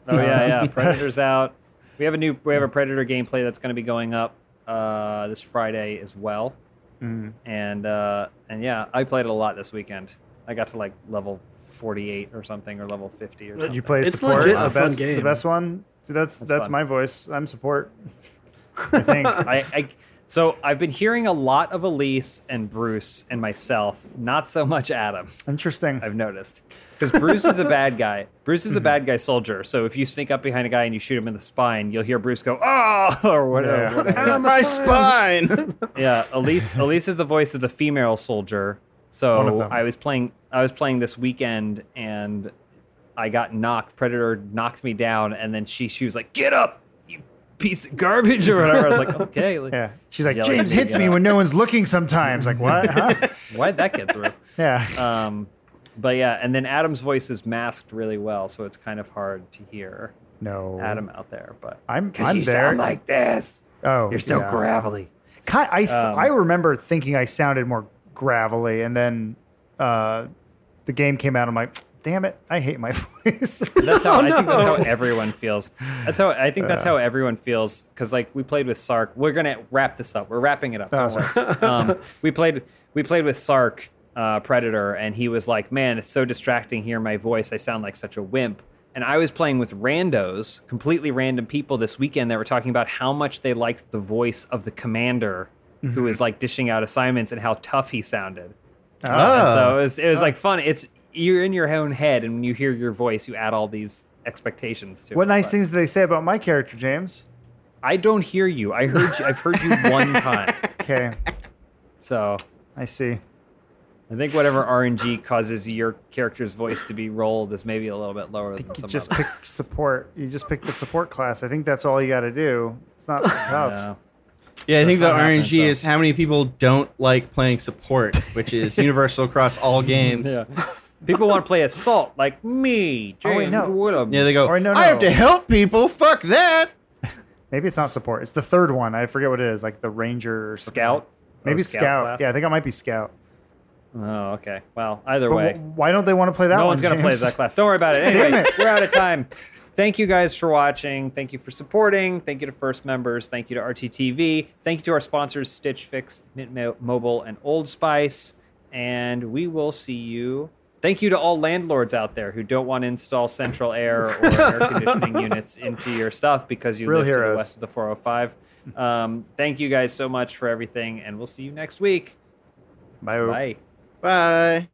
Oh yeah, yeah. Predator's out. We have a new we have a Predator gameplay that's going to be going up uh, this Friday as well. Mm-hmm. And uh, and yeah, I played it a lot this weekend. I got to like level 48 or something or level 50 or something. Did you play It's support? legit the a fun best, the best one. That's that's, fun. my voice. I'm support. I think. I, I so I've been hearing a lot of Elyse and Bruce and myself, not so much Adam. Interesting. I've noticed because Bruce is a bad guy. Bruce is a bad guy soldier. So if you sneak up behind a guy and you shoot him in the spine, you'll hear Bruce go "oh" or whatever. Yeah. whatever. My spine. Yeah, Elyse. Elyse is the voice of the female soldier. So. I was playing. I was playing this weekend and I got knocked. Predator knocked me down, and then she she was like, "Get up, you piece of garbage," or whatever. I was like, "Okay." Like, Yeah. She's like, James me hits me when no one's looking sometimes. Like, what? Huh? Why'd that get through? yeah. Um, but yeah, and then Adam's voice is masked really well, so it's kind of hard to hear no. Adam out there. But I'm, I'm you there. sound like this. oh, You're so yeah. gravelly. I, th- Um, I remember thinking I sounded more gravelly, and then uh, the game came out. I'm like, damn it, I hate my voice. That's how Oh, I think that's how everyone feels. That's how I think that's how everyone feels because like we played with Sark. We're gonna wrap this up. We're wrapping it up. Oh, don't um, we played we played with Sark uh, Predator, and he was like, "Man, it's so distracting hearing my voice. I sound like such a wimp." And I was playing with randos, completely random people this weekend that were talking about how much they liked the voice of the commander who was like dishing out assignments and how tough he sounded. Oh. So it was, it was like fun. It's you're in your own head, and when you hear your voice, you add all these expectations to it. what nice But things do they say about my character, James? I don't hear you. I heard you. I've heard you one time. Okay, So I see. I think whatever RNG causes your character's voice to be rolled is maybe a little bit lower than You just others. pick support. You just pick the support class. I think that's all you got to do. It's not tough. Yeah. Yeah, I think the RNG so. is how many people don't like playing support, which is universal across all games. Yeah. People want to play assault like me, Oh, wait, no. Woodham. Yeah, they go. Or no, I have to help people. Fuck that. Maybe it's not support. It's the third one. I forget what it is. Like the ranger or. Scout. Oh, Maybe Oh, scout. class? Yeah, I think I might be scout. Oh, okay. Well, either But way. wh- why don't they want to play that no one? one's gonna play that class. Don't worry about it. Anyway, it. we're out of time. Thank you guys for watching. Thank you for supporting. Thank you to First members. Thank you to RTTV. Thank you to our sponsors Stitch Fix, Mint Mo- Mobile, and Old Spice. And we will see you. Thank you to all landlords out there who don't want to install central air or air conditioning units into your stuff because you Real live to the west of the 405. Um, thank you guys so much for everything, and we'll see you next week. Bye. Bye. Bye.